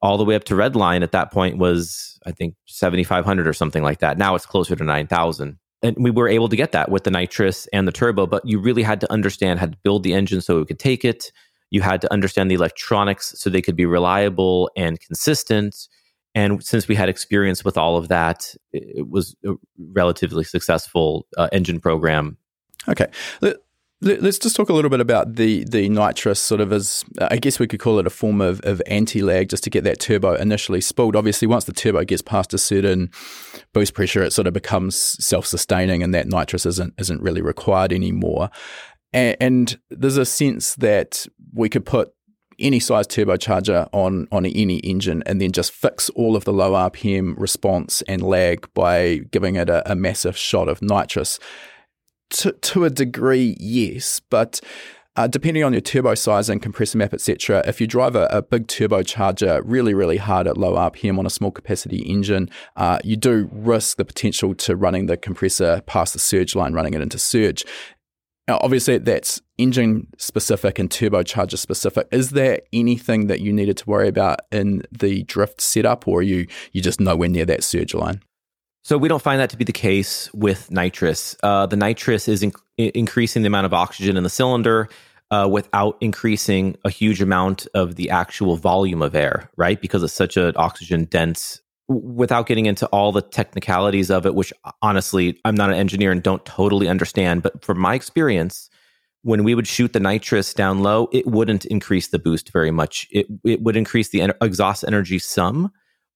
all the way up to red line at that point was, I think, 7500 or something like that. Now it's closer to 9000 and we were able to get that with the nitrous and the turbo but you really had to understand how to build the engine so it could take it. You had to understand the electronics so they could be reliable and consistent. And since we had experience with all of that it was a relatively successful uh, engine program. Okay Let's just talk a little bit about the the nitrous sort of as I guess we could call it a form of, of anti lag just to get that turbo initially spooled. Obviously, once the turbo gets past a certain boost pressure, it sort of becomes self sustaining, and that nitrous isn't isn't really required anymore. And, and there's a sense that we could put any size turbocharger on on any engine and then just fix all of the low RPM response and lag by giving it a, a massive shot of nitrous to, to a degree, yes, but uh, depending on your turbo size and compressor map, etc., if you drive a, a, big turbocharger really, really hard at low RPM on a small capacity engine, uh, you do risk the potential to running the compressor past the surge line, running it into surge. Now, obviously, that's engine specific and turbocharger specific. Is there anything that you needed to worry about in the drift setup, or are you you just nowhere near that surge line? So we don't find that to be the case with nitrous. Uh, the nitrous is in- increasing the amount of oxygen in the cylinder uh, without increasing a huge amount of the actual volume of air, right? Because it's such an oxygen dense. Without getting into all the technicalities of it, which honestly I'm not an engineer and don't totally understand, but from my experience, when we would shoot the nitrous down low, it wouldn't increase the boost very much. It it would increase the en- exhaust energy some,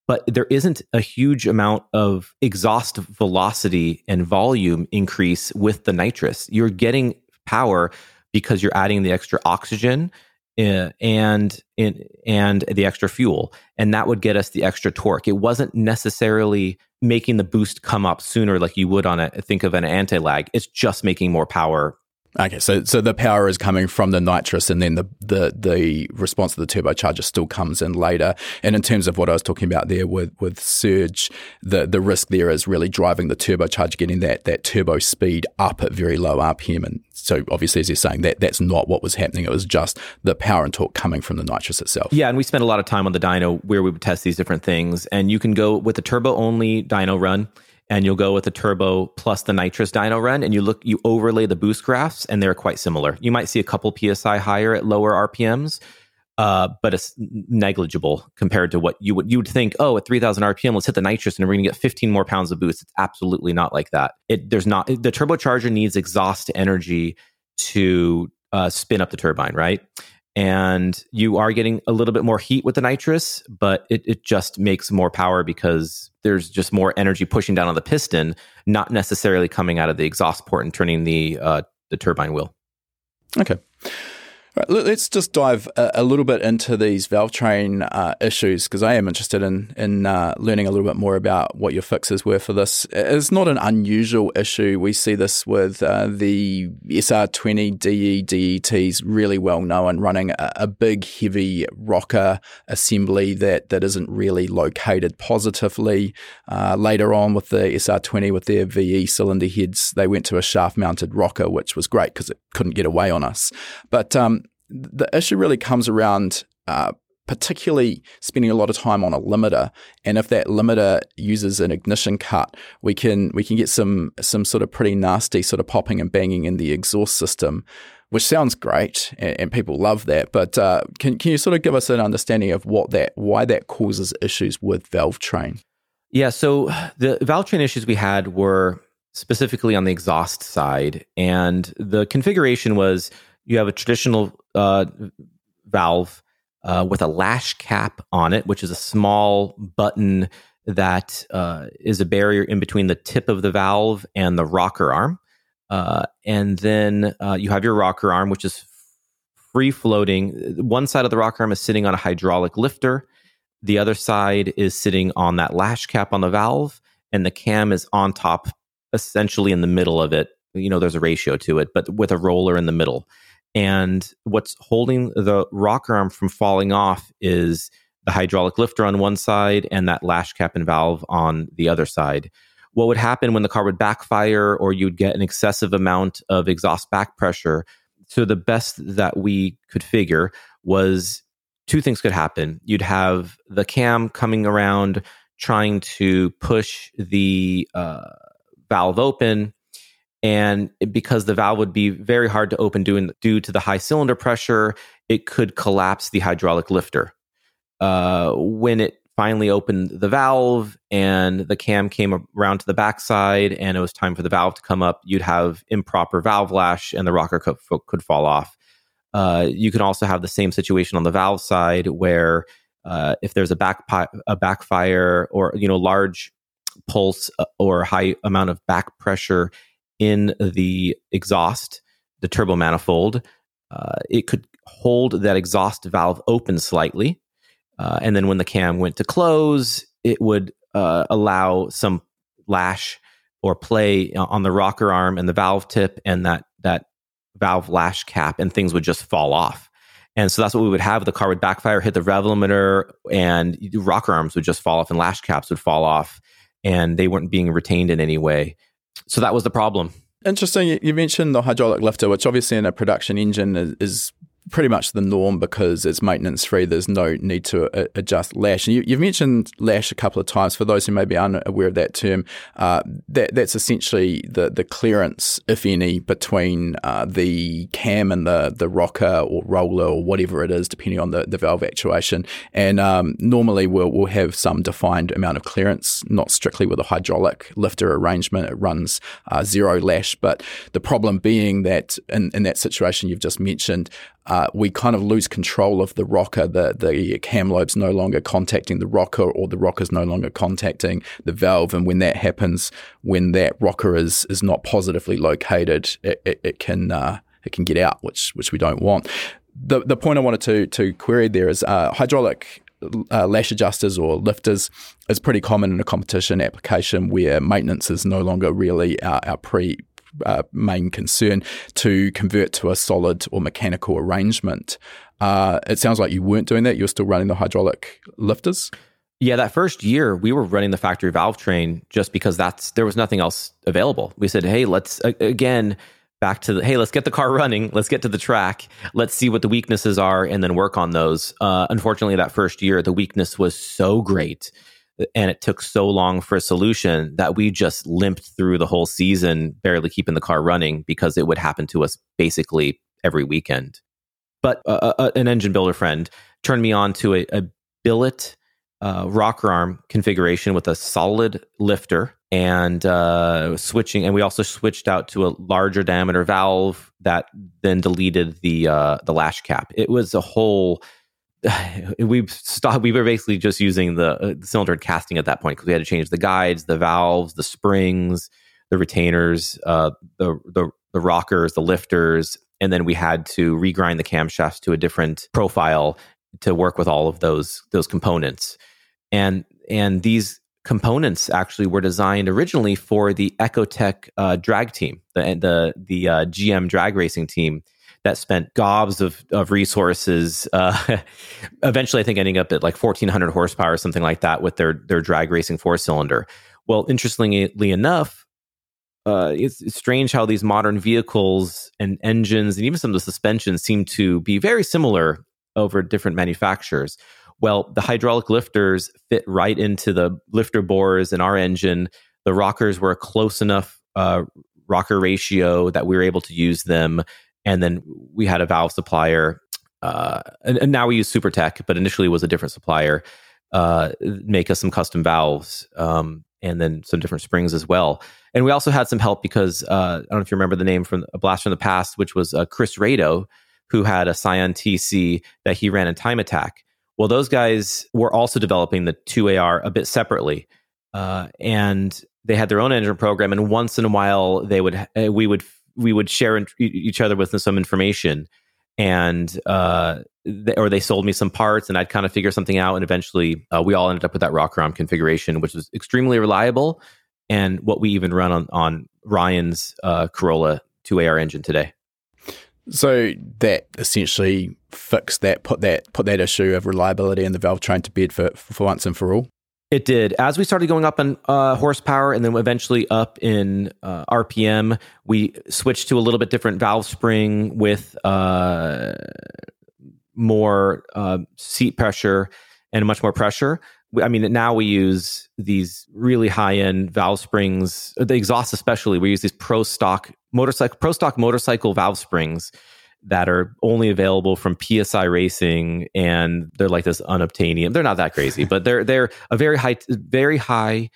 but there isn't a huge amount of exhaust velocity and volume increase with the nitrous. You're getting power because you're adding the extra oxygen uh, and and the extra fuel, and that would get us the extra torque. It wasn't necessarily making the boost come up sooner like you would on a think of an anti lag. It's just making more power Okay, so so the power is coming from the nitrous, and then the the the response of the turbocharger still comes in later. And in terms of what I was talking about there with with surge, the the risk there is really driving the turbocharger, getting that that turbo speed up at very low RPM. And so obviously, as you're saying, that that's not what was happening. It was just the power and torque coming from the nitrous itself. Yeah, and we spent a lot of time on the dyno where we would test these different things. And you can go with a turbo only dyno run and you'll go with the turbo plus the nitrous dyno run and you look you overlay the boost graphs and they're quite similar. You might see a couple psi higher at lower rpms uh, but it's negligible compared to what you would you would think oh at 3000 rpm let's hit the nitrous and we're going to get 15 more pounds of boost. It's absolutely not like that. It there's not the turbocharger needs exhaust energy to uh, spin up the turbine right and you are getting a little bit more heat with the nitrous, but it, it just makes more power because there's just more energy pushing down on the piston, not necessarily coming out of the exhaust port and turning the uh, the turbine wheel. Okay. Right, let's just dive a, a, little bit into these valve train uh, issues because I am interested in in uh, learning a little bit more about what your fixes were for this. It's not an unusual issue. We see this with uh, the SR20 DE DETs, really well known, running a, a, big, heavy rocker assembly that that isn't really located positively. Uh, later on, with the SR20 with their VE cylinder heads, they went to a shaft mounted rocker, which was great because it couldn't get away on us. But um, the issue really comes around uh, particularly spending a lot of time on a limiter. And if that limiter uses an ignition cut, we can we can get some some sort of pretty nasty sort of popping and banging in the exhaust system, which sounds great and, and people love that. But uh, can can you sort of give us an understanding of what that why that causes issues with valve train? Yeah, so the valve train issues we had were specifically on the exhaust side, and the configuration was you have a traditional uh, valve uh, with a lash cap on it, which is a small button that uh, is a barrier in between the tip of the valve and the rocker arm. Uh, and then uh, you have your rocker arm, which is free floating. One side of the rocker arm is sitting on a hydraulic lifter. The other side is sitting on that lash cap on the valve, and the cam is on top, essentially in the middle of it. You know, there's a ratio to it, but with a roller in the middle. And what's holding the rocker arm from falling off is the hydraulic lifter on one side and that lash cap and valve on the other side. What would happen when the car would backfire or you'd get an excessive amount of exhaust back pressure? So, the best that we could figure was two things could happen. You'd have the cam coming around trying to push the uh, valve open and because the valve would be very hard to open due, due to the high cylinder pressure, it could collapse the hydraulic lifter. Uh, when it finally opened the valve and the cam came around to the backside and it was time for the valve to come up, you'd have improper valve lash and the rocker could, could fall off. Uh, you can also have the same situation on the valve side where uh, if there's a back a backfire or you know large pulse uh, or high amount of back pressure in the exhaust, the turbo manifold, uh, it could hold that exhaust valve open slightly. Uh, and then when the cam went to close, it would uh, allow some lash or play on the rocker arm and the valve tip and that, that valve lash cap, and things would just fall off. And so that's what we would have. The car would backfire, hit the rev limiter, and rocker arms would just fall off, and lash caps would fall off, and they weren't being retained in any way. So that was the problem. Interesting. You mentioned the hydraulic lifter, which obviously in a production engine is, is pretty much the norm because it's maintenance free. There's no need to uh, adjust lash. And you, have mentioned lash a couple of times. For those who may be unaware of that term, uh, that that's essentially the the clearance, if any, between uh, the cam and the the rocker or roller or whatever it is, depending on the, the valve actuation. And um, normally we'll we'll have some defined amount of clearance, not strictly with a hydraulic lifter arrangement. It runs uh, zero lash, but the problem being that in, in that situation you've just mentioned uh, we kind of lose control of the rocker. The, the cam lobe's no longer contacting the rocker, or the rocker's no longer contacting the valve. And when that happens, when that rocker is is not positively located, it, it, it can uh, it can get out, which which we don't want. The the point I wanted to to query there is uh, hydraulic uh, lash adjusters or lifters is pretty common in a competition application where maintenance is no longer really our, our pre uh, main concern to convert to a solid or mechanical arrangement. Uh, it sounds like you weren't doing that. You were still running the hydraulic lifters. Yeah, that first year we were running the factory valve train just because that's there was nothing else available. We said, "Hey, let's again back to the hey, let's get the car running, let's get to the track, let's see what the weaknesses are, and then work on those." Uh, unfortunately, that first year the weakness was so great and it took so long for a solution that we just limped through the whole season, barely keeping the car running because it would happen to us basically every weekend. But uh, uh, uh an engine builder friend turned me on to a, a billet uh, rocker arm configuration with a solid lifter and uh, switching. And we also switched out to a larger diameter valve that then deleted the uh, the lash cap. It was a whole we stopped. We were basically just using the, uh, the cylinder casting at that point because we had to change the guides, the valves, the springs, the retainers, uh, the, the the rockers, the lifters, and then we had to regrind the camshafts to a different profile to work with all of those those components. And and these components actually were designed originally for the Ecotec uh, drag team, the the the uh, GM drag racing team that spent gobs of, of resources. Uh, eventually, I think ending up at like 1400 horsepower or something like that with their their drag racing four cylinder. Well, interestingly enough, uh, it's, it's, strange how these modern vehicles and engines and even some of the suspensions seem to be very similar over different manufacturers. Well, the hydraulic lifters fit right into the lifter bores in our engine. The rockers were a close enough uh, rocker ratio that we were able to use them. And then we had a valve supplier, uh, and, and, now we use SuperTech, but initially was a different supplier, uh, make us some custom valves um, and then some different springs as well. And we also had some help because uh, I don't know if you remember the name from a blast from the past, which was uh, Chris Rado, who had a Scion TC that he ran in Time Attack. Well, those guys were also developing the 2AR a bit separately. Uh, and they had their own engine program and once in a while they would uh, we would we would share in, each other with some information and uh, they, or they sold me some parts and I'd kind of figure something out and eventually uh, we all ended up with that rocker arm configuration which was extremely reliable and what we even run on on Ryan's uh, Corolla 2AR engine today. So that essentially fixed that, put that put that issue of reliability in the valve train to bed for, for once and for all. It did. As we started going up in uh, horsepower and then eventually up in uh, RPM, we switched to a little bit different valve spring with uh, more uh, seat pressure and much more pressure. I mean, now we use these really high end valve springs, the exhaust especially. We use these pro stock motorcycle, pro stock motorcycle valve springs that are only available from PSI Racing, and they're like this unobtainium. They're not that crazy, but they're they're a very high, very high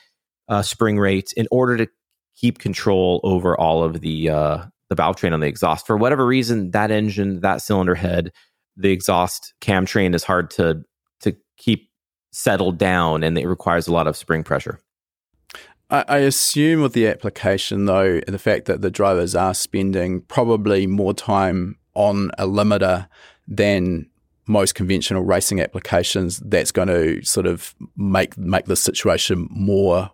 uh, spring rate in order to keep control over all of the uh, the valve train on the exhaust. For whatever reason, that engine, that cylinder head, the exhaust cam train is hard to to keep settled down, and it requires a lot of spring pressure. I assume with the application, though, the fact that the drivers are spending probably more time on a limiter than most conventional racing applications, that's going to sort of make make the situation more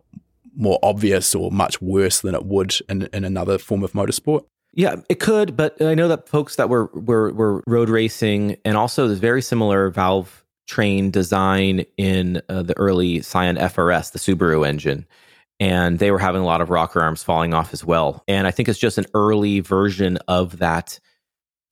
more obvious or much worse than it would in, in another form of motorsport. Yeah, it could, but I know that folks that were were, were road racing and also there's very similar valve train design in uh, the early Scion FRS, the Subaru engine. And they were having a lot of rocker arms falling off as well. And I think it's just an early version of that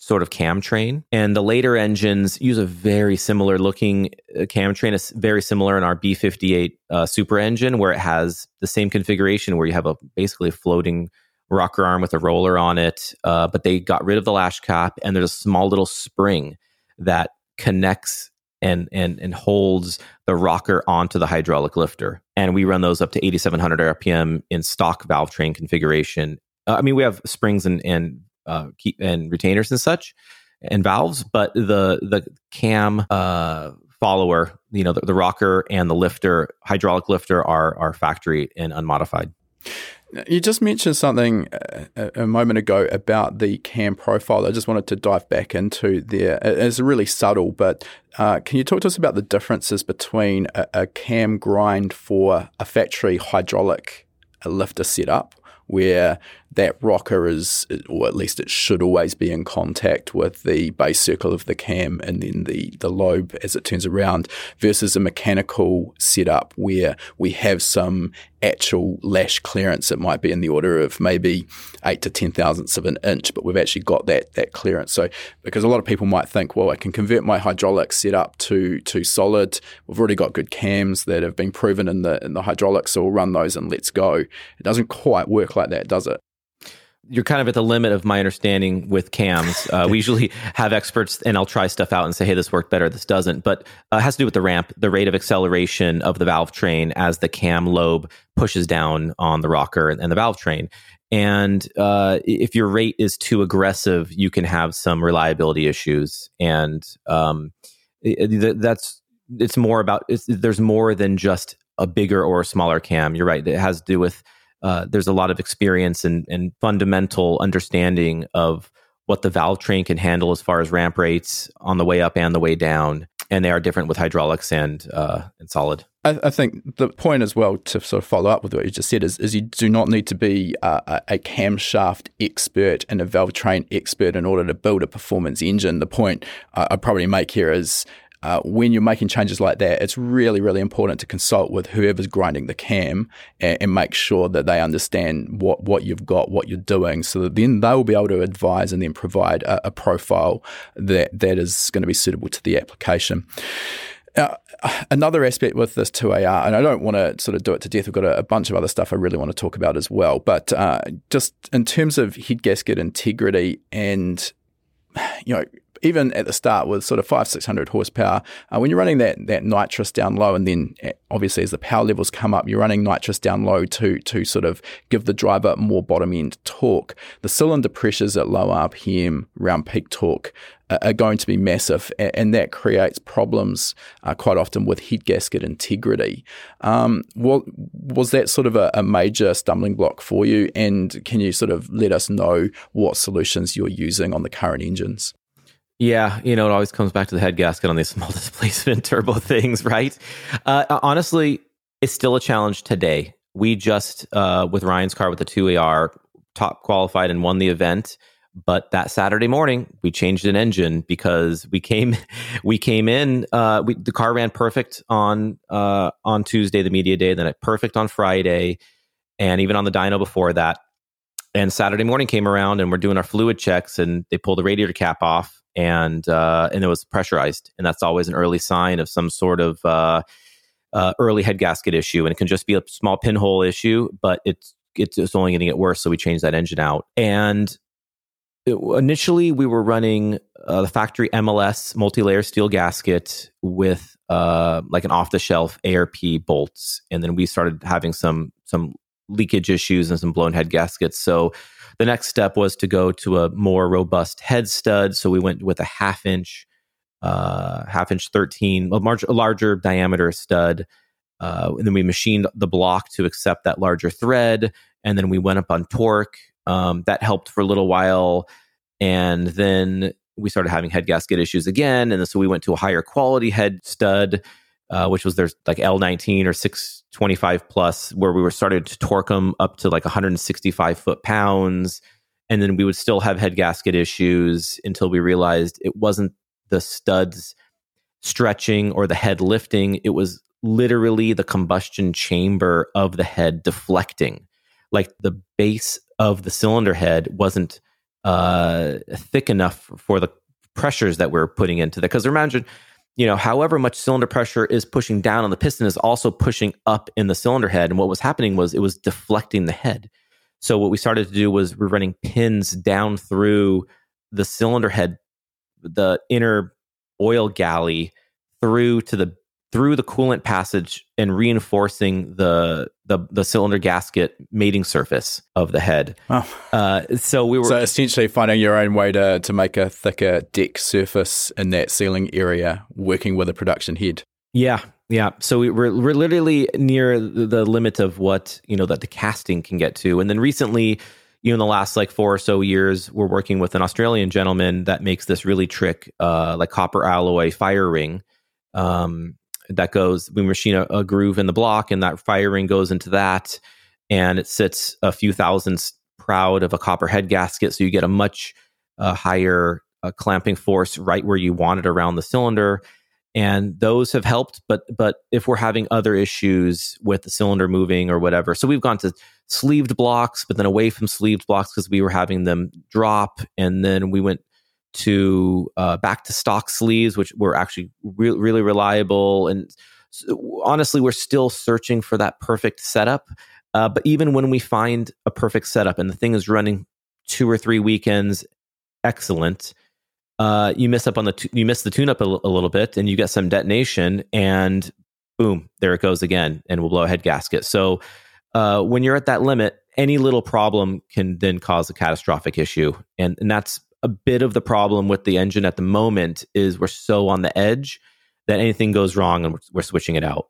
sort of cam train. And the later engines use a very similar looking uh, cam train. It's very similar in our B58 uh, Supra engine, where it has the same configuration where you have a basically a floating rocker arm with a roller on it. Uh, but they got rid of the lash cap, and there's a small little spring that connects and and and holds the rocker onto the hydraulic lifter. And we run those up to 8,700 RPM in stock valve train configuration. Uh, I mean, we have springs and, and uh, keep and retainers and such and valves, but the the cam uh, follower, you know, the, the, rocker and the lifter, hydraulic lifter, are are factory and unmodified. You just mentioned something uh, a, a moment ago about the cam profile. I just wanted to dive back into there. It's really subtle, but uh, can you talk to us about the differences between a, a cam grind for a factory hydraulic lifter setup, where that rocker is, or at least it should always be in contact with the base circle of the cam and then the, the lobe as it turns around, versus a mechanical setup where we have some actual lash clearance. It might be in the order of maybe eight to ten thousandths of an inch, but we've actually got that that clearance. So because a lot of people might think, well, I can convert my hydraulic setup to to solid. We've already got good cams that have been proven in the in the hydraulics, so we'll run those and let's go. It doesn't quite work like that, does it? You're kind of at the limit of my understanding with cams. Uh, we usually have experts, and I'll try stuff out and say, "Hey, this worked better. This doesn't." But uh, it has to do with the ramp, the rate of acceleration of the valve train as the cam lobe pushes down on the rocker and, and the valve train. And uh, if your rate is too aggressive, you can have some reliability issues. And um, it, that's it's more about it's, there's more than just a bigger or a smaller cam. You're right; it has to do with uh, there's a lot of experience and, and fundamental understanding of what the valve train can handle as far as ramp rates on the way up and the way down. And they are different with hydraulics and uh, and solid. I, I, think the point as well to sort of follow up with what you just said is, is you do not need to be a, a camshaft expert and a valve train expert in order to build a performance engine. The point uh, I probably make here is uh, when you're making changes like that, it's really, really important to consult with whoever's grinding the cam and, and, make sure that they understand what, what you've got, what you're doing, so that then they'll be able to advise and then provide a, a profile that, that is going to be suitable to the application. Uh, another aspect with this 2AR, and I don't want to sort of do it to death, we've got a, a bunch of other stuff I really want to talk about as well, but uh, just in terms of head gasket integrity and, you know, even at the start with sort of five, 600 horsepower, uh, when you're running that, that nitrous down low, and then eh, obviously as the power levels come up, you're running nitrous down low to, to sort of give the driver more bottom end torque. The cylinder pressures at low RPM, round peak torque, uh, are going to be massive, and, that creates problems uh, quite often with head gasket integrity. Um, what, was that sort of a, a major stumbling block for you? And can you sort of let us know what solutions you're using on the current engines? Yeah, you know, it always comes back to the head gasket on these small displacement turbo things, right? Uh, honestly, it's still a challenge today. We just, uh, with Ryan's car with the 2AR, top qualified and won the event. But that Saturday morning, we changed an engine because we came, we came in. Uh, we, the car ran perfect on uh, on Tuesday, the media day. Then it perfect on Friday, and even on the dyno before that. And Saturday morning came around, and we're doing our fluid checks, and they pulled the radiator cap off, and uh, and it was pressurized, and that's always an early sign of some sort of uh, uh, early head gasket issue, and it can just be a small pinhole issue, but it's it's only going to get worse. So we changed that engine out, and it, initially we were running uh, the factory MLS multi-layer steel gasket with uh, like an off-the-shelf ARP bolts, and then we started having some some leakage issues and some blown head gaskets. So the next step was to go to a more robust head stud. So we went with a half inch, uh, half inch 13, a, a larger diameter stud. Uh, and then we machined the block to accept that larger thread. And then we went up on torque. Um, that helped for a little while. And then we started having head gasket issues again. And so we went to a higher quality head stud, uh, which was their like L19 or 625 plus where we were starting to torque them up to like 165 foot pounds. And then we would still have head gasket issues until we realized it wasn't the studs stretching or the head lifting. It was literally the combustion chamber of the head deflecting. Like the base of the cylinder head wasn't uh, thick enough for the pressures that we're putting into that because imagine you know, however much cylinder pressure is pushing down on the piston is also pushing up in the cylinder head. And what was happening was it was deflecting the head. So what we started to do was we're running pins down through the cylinder head, the inner oil galley through to the through the coolant passage and reinforcing the the, the cylinder gasket mating surface of the head. Oh. Uh, so we were so essentially finding your own way to to make a thicker deck surface in that sealing area, working with a production head. Yeah, yeah. So we, we're we're literally near the, limit of what you know that the casting can get to, and then recently. You know, in the last like four or so years, we're working with an Australian gentleman that makes this really trick, uh, like copper alloy fire ring, um, that goes we machine a, a, groove in the block and that fire ring goes into that. And it sits a few thousandths proud of a copper head gasket. So you get a much uh, higher uh, clamping force right where you want it around the cylinder. And those have helped but but if we're having other issues with the cylinder moving or whatever so we've gone to sleeved blocks but then away from sleeved blocks because we were having them drop. And then we went to uh, back to stock sleeves, which were actually re- really reliable. And honestly, we're still searching for that perfect setup. Uh, but even when we find a perfect setup and the thing is running two or three weekends, excellent. Uh, you miss up on the you miss the tune up a, l- a little bit, and you get some detonation, and boom, there it goes again, and we'll blow a head gasket. So uh, when you're at that limit, any little problem can then cause a catastrophic issue, and and that's a bit of the problem with the engine at the moment is we're so on the edge that anything goes wrong and we're, switching it out.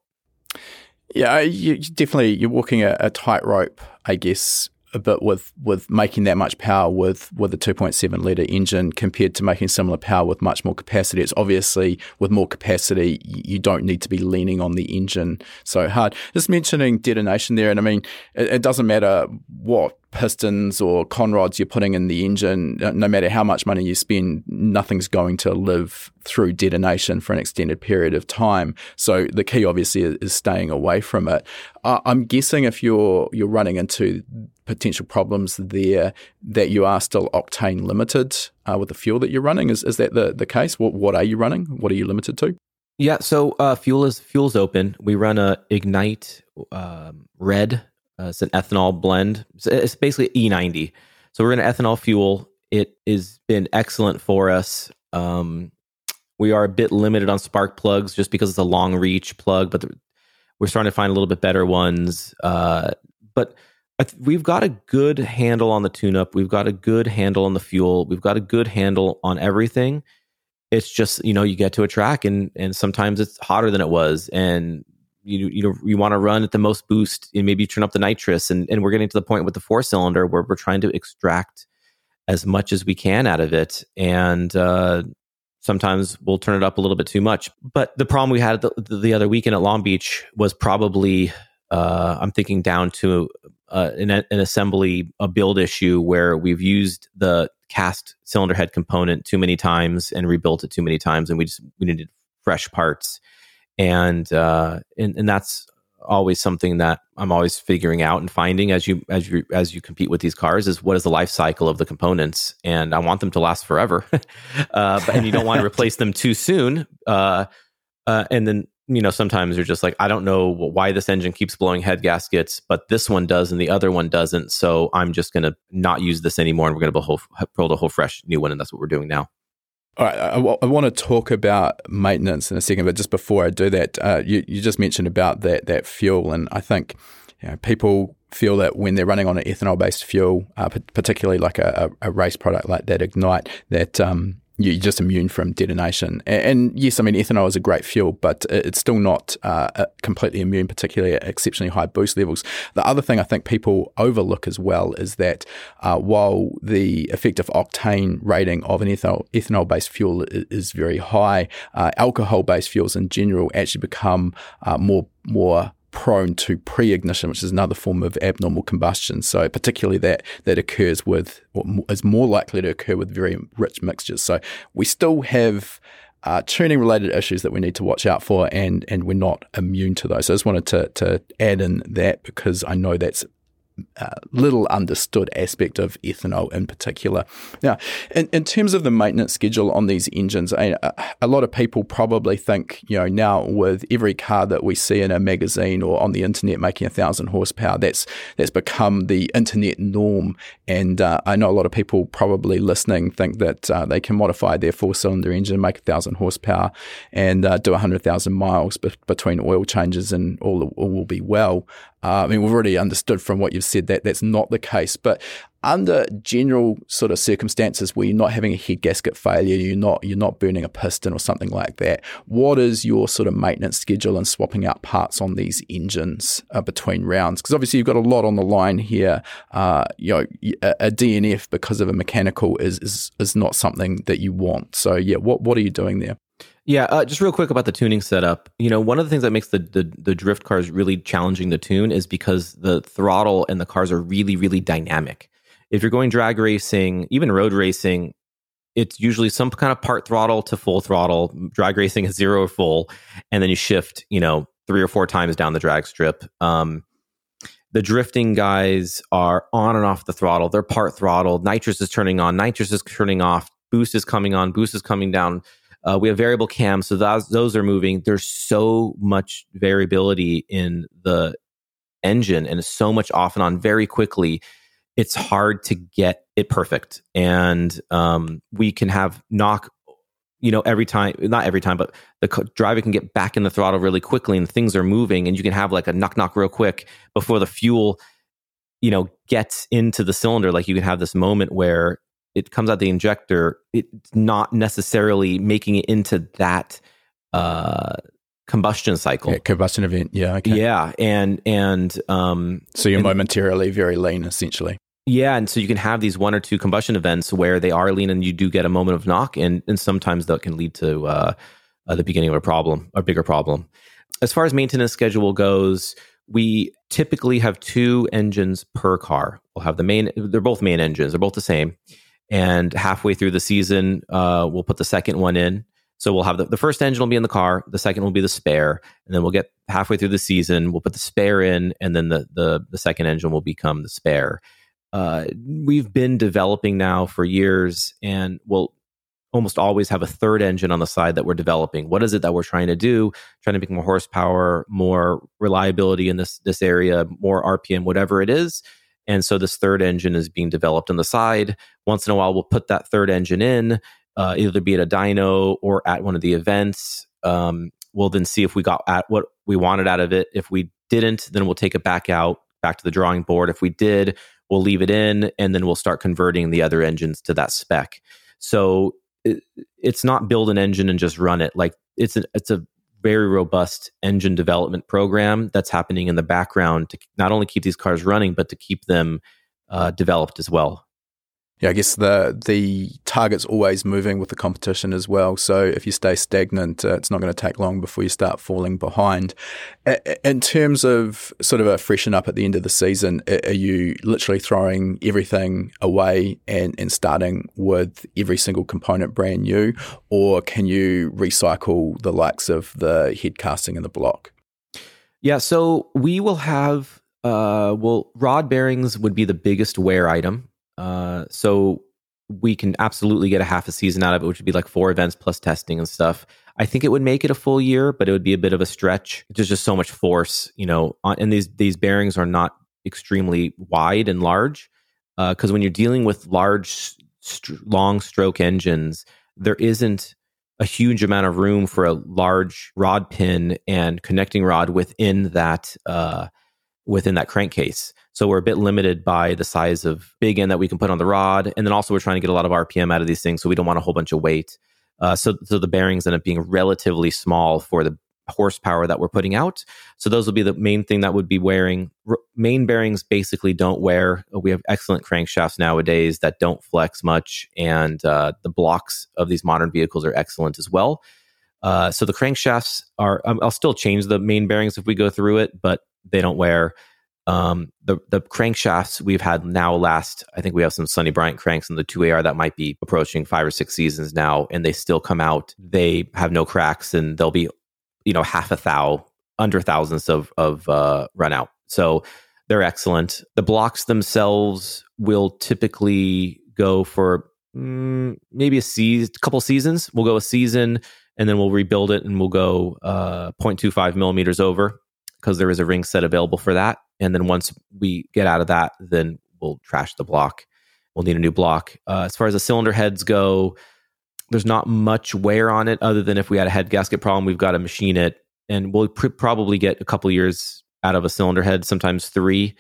Yeah, you definitely you're walking a, a tightrope, I guess, a bit with with making that much power with with a 2.7 liter engine compared to making similar power with much more capacity. It's obviously with more capacity, you don't need to be leaning on the engine so hard. Just mentioning detonation there, and I mean, it, it doesn't matter what pistons or conrods you're putting in the engine, no matter how much money you spend, nothing's going to live through detonation for an extended period of time. So the key, obviously, is staying away from it. I'm guessing if you're you're running into potential problems there, that you are still octane limited uh, with the fuel that you're running. Is is that the the case? What what are you running? What are you limited to? Yeah, so uh, fuel is fuel's open. We run a Ignite um, Red uh, it's an ethanol blend. It's basically E90. So we're in ethanol fuel. It has been excellent for us. Um, we are a bit limited on spark plugs just because it's a long reach plug, but we're starting to find a little bit better ones. Uh, but th- we've got a good handle on the tune up. We've got a good handle on the fuel. We've got a good handle on everything. It's just, you know, you get to a track and, and sometimes it's hotter than it was. And you you know you want to run at the most boost and maybe turn up the nitrous. And and we're getting to the point with the four cylinder where we're trying to extract as much as we can out of it. And uh, sometimes we'll turn it up a little bit too much. But the problem we had the, the other weekend at long beach was probably uh, i'm thinking down to uh, an, an assembly a build issue where we've used the cast cylinder head component too many times and rebuilt it too many times. And we just we needed fresh parts and uh, and and that's always something that I'm always figuring out and finding as you as you as you compete with these cars is what is the life cycle of the components, and I want them to last forever, uh, but, and you don't want to replace them too soon. Uh, uh, and then you know sometimes you're just like I don't know why this engine keeps blowing head gaskets, but this one does and the other one doesn't, so I'm just going to not use this anymore, and we're going to build a whole fresh new one, and that's what we're doing now. All right, I, I, want to talk about maintenance in a second, but just before I do that, uh, you, you just mentioned about that that fuel, and I think you know, people feel that when they're running on an ethanol based fuel, uh, particularly like a, a, race product like that Ignite, that um, you're just immune from detonation. And, yes, I mean, ethanol is a great fuel, but it's still not uh, completely immune, particularly at exceptionally high boost levels. The other thing I think people overlook as well is that uh, while the effective octane rating of an ethanol, ethanol based fuel is very high, uh, alcohol based fuels in general actually become uh, more more prone to pre-ignition, which is another form of abnormal combustion. So particularly that that occurs with, or is more likely to occur with very rich mixtures. So we still have uh, tuning related issues that we need to watch out for, and and we're not immune to those. So I just wanted to to add in that because I know that's uh, little understood aspect of ethanol in particular. Now, in, in terms of the maintenance schedule on these engines, a, a, lot of people probably think, you know, now with every car that we see in a magazine or on the internet making a thousand horsepower, that's that's become the internet norm. And uh, I know a lot of people probably listening think that uh, they can modify their four cylinder engine, make a thousand horsepower, and uh, do a hundred thousand miles be- between oil changes, and all, all will be well. Uh, I mean, we've already understood from what you've said that that's not the case. But under general sort of circumstances where you're not having a head gasket failure, you're not you're not burning a piston or something like that, what is your sort of maintenance schedule and swapping out parts on these engines uh, between rounds? Because obviously you've got a lot on the line here. Uh, you know, a, a, DNF because of a mechanical is, is is not something that you want. So yeah, what what are you doing there? Yeah, uh, just real quick about the tuning setup. You know, one of the things that makes the, the, the drift cars really challenging to tune is because the throttle and the cars are really really dynamic. If you're going drag racing, even road racing, it's usually some kind of part throttle to full throttle. Drag racing is zero or full, and then you shift, you know, three or four times down the drag strip. Um, the drifting guys are on and off the throttle. They're part throttle. Nitrous is turning on. Nitrous is turning off. Boost is coming on. Boost is coming down uh, we have variable cams, so those those are moving. There's so much variability in the engine, and so much off and on very quickly. It's hard to get it perfect, and um, we can have knock. You know, every time, not every time, but the co- driver can get back in the throttle really quickly, and things are moving, and you can have like a knock knock real quick before the fuel you know gets into the cylinder like you can have this moment where it comes out the injector, it's not necessarily making it into that uh, combustion cycle. Yeah, combustion event. Yeah. Okay. Yeah. And, and, um, so you're and, momentarily very lean essentially. Yeah. And so you can have these one or two combustion events where they are lean and you do get a moment of knock. And, and sometimes that can lead to, uh, uh, the beginning of a problem, a bigger problem. As far as maintenance schedule goes, we typically have two engines per car. we'll have the main. They're both main engines. They're both the same. And halfway through the season, uh, we'll put the second one in. So we'll have the, the first engine will be in the car, the second will be the spare, and then we'll get halfway through the season, we'll put the spare in, and then the the, the second engine will become the spare. Uh, we've been developing now for years, and we'll almost always have a third engine on the side that we're developing. What is it that we're trying to do? Trying to make more horsepower, more reliability in this this area, more RPM, whatever it is. And so this third engine is being developed on the side. Once in a while, we'll put that third engine in uh, either be at a dyno or at one of the events. Um, we'll then see if we got at what we wanted out of it. If we didn't, then we'll take it back out, back to the drawing board. If we did, we'll leave it in, and then we'll start converting the other engines to that spec. So it, it's not build an engine and just run it. Like it's a it's a very robust engine development program that's happening in the background to not only keep these cars running, but to keep them uh, developed as well yeah, I guess the the target's always moving with the competition as well. So if you stay stagnant, uh, it's not going to take long before you start falling behind. In terms of sort of a freshen up at the end of the season, are you literally throwing everything away and, and starting with every single component brand new, or can you recycle the likes of the head casting and the block? Yeah, so we will have uh, well, rod bearings would be the biggest wear item uh, so we can absolutely get a half a season out of it, which would be like four events plus testing and stuff. I think it would make it a full year, but it would be a bit of a stretch. There's just so much force, you know, on, and these these bearings are not extremely wide and large because uh, when you're dealing with large, st- long stroke engines, there isn't a huge amount of room for a large rod pin and connecting rod within that uh, within that crankcase. So we're a bit limited by the size of big end that we can put on the rod. And then also we're trying to get a lot of RPM out of these things. So we don't want a whole bunch of weight. Uh, so, so the bearings end up being relatively small for the horsepower that we're putting out. So those will be the main thing that would be wearing. R- main bearings basically don't wear. We have excellent crankshafts nowadays that don't flex much, and uh, the blocks of these modern vehicles are excellent as well. Uh, so the crankshafts are. Um, I'll still change the main bearings if we go through it, but they don't wear. Um, the the crankshafts we've had now last, I think we have some Sonny Bryant cranks in the 2AR that might be approaching five or six seasons now, and they still come out. They have no cracks, and they'll be, you know, half a thou under thousands of of uh, run out. So they're excellent. The blocks themselves will typically go for mm, maybe a season, couple seasons. We'll go a season, and then we'll rebuild it, and we'll go uh, 0.25 millimeters over because there is a ring set available for that. And then once we get out of that, then we'll trash the block. We'll need a new block. Uh, as far as the cylinder heads go, there's not much wear on it other than if we had a head gasket problem, we've got to machine it. And we'll pr- probably get a couple years out of a cylinder head, sometimes three.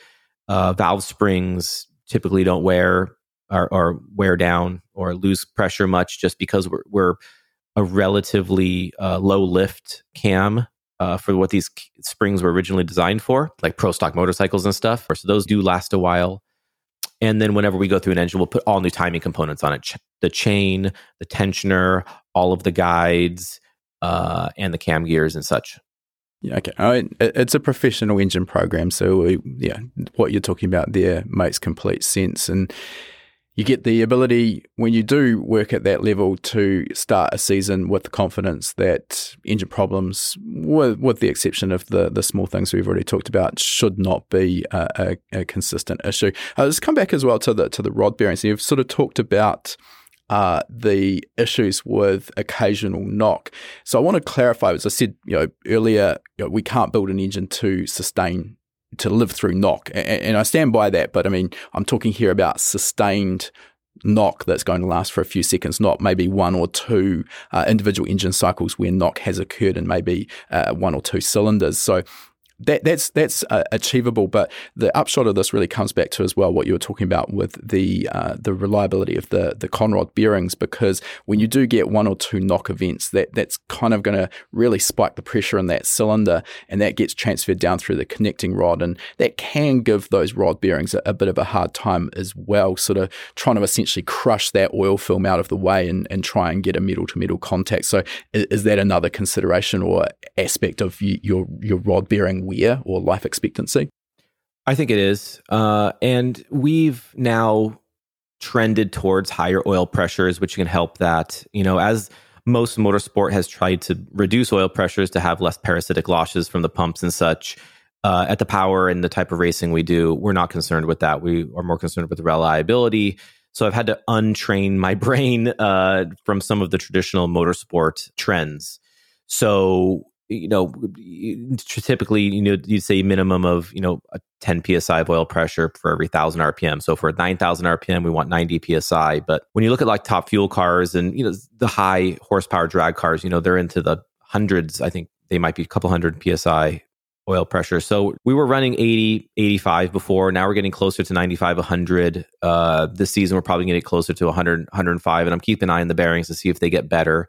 Uh, valve springs typically don't wear or, or, wear down or lose pressure much just because we're, we're a relatively uh, low lift cam uh, for what these springs were originally designed for, like pro stock motorcycles and stuff. So those do last a while. And then whenever we go through an engine, we'll put all new timing components on it: Ch- the chain, the tensioner, all of the guides, uh, and the cam gears and such. Yeah, okay. I mean, it's a professional engine program, so we, yeah, what you're talking about there makes complete sense. And you get the ability when you do work at that level to start a season with the confidence that engine problems, with, with the exception of the the small things we've already talked about, should not be a, a, a consistent issue. Uh, let's come back as well to the to the rod bearings. You've sort of talked about. Uh, the issues with occasional knock. So I want to clarify, as I said, you know, earlier, you know, we can't build an engine to sustain to live through knock. And, and I stand by that, but I mean, I'm talking here about sustained knock that's going to last for a few seconds, not maybe one or two uh, individual engine cycles where knock has occurred in maybe uh, one or two cylinders. So that that's that's uh, achievable. But the upshot of this really comes back to as well what you were talking about with the uh, the reliability of the the conrod bearings, because when you do get one or two knock events, that that's kind of going to really spike the pressure in that cylinder, and that gets transferred down through the connecting rod, and that can give those rod bearings a, a bit of a hard time as well. Sort of trying to essentially crush that oil film out of the way and, and try and get a metal to metal contact. So is, is that another consideration or aspect of your your rod bearing wear or life expectancy? I think it is. Uh, and we've now trended towards higher oil pressures, which can help that. You know, as most motorsport has tried to reduce oil pressures to have less parasitic losses from the pumps and such. Uh, at the power and the type of racing we do, we're not concerned with that. We are more concerned with reliability. So I've had to untrain my brain uh, from some of the traditional motorsport trends. So you know, typically, you know, you'd say minimum of, you know, a 10 psi of oil pressure for every thousand RPM. So for 9,000 RPM, we want 90 psi. But when you look at like top fuel cars and, you know, the high horsepower drag cars, you know, they're into the hundreds. I think they might be a couple hundred psi oil pressure. So we were running 80, 85 before. Now we're getting closer to 95, 100. Uh, this season, we're probably going to get closer to 100, 105. And I'm keeping an eye on the bearings to see if they get better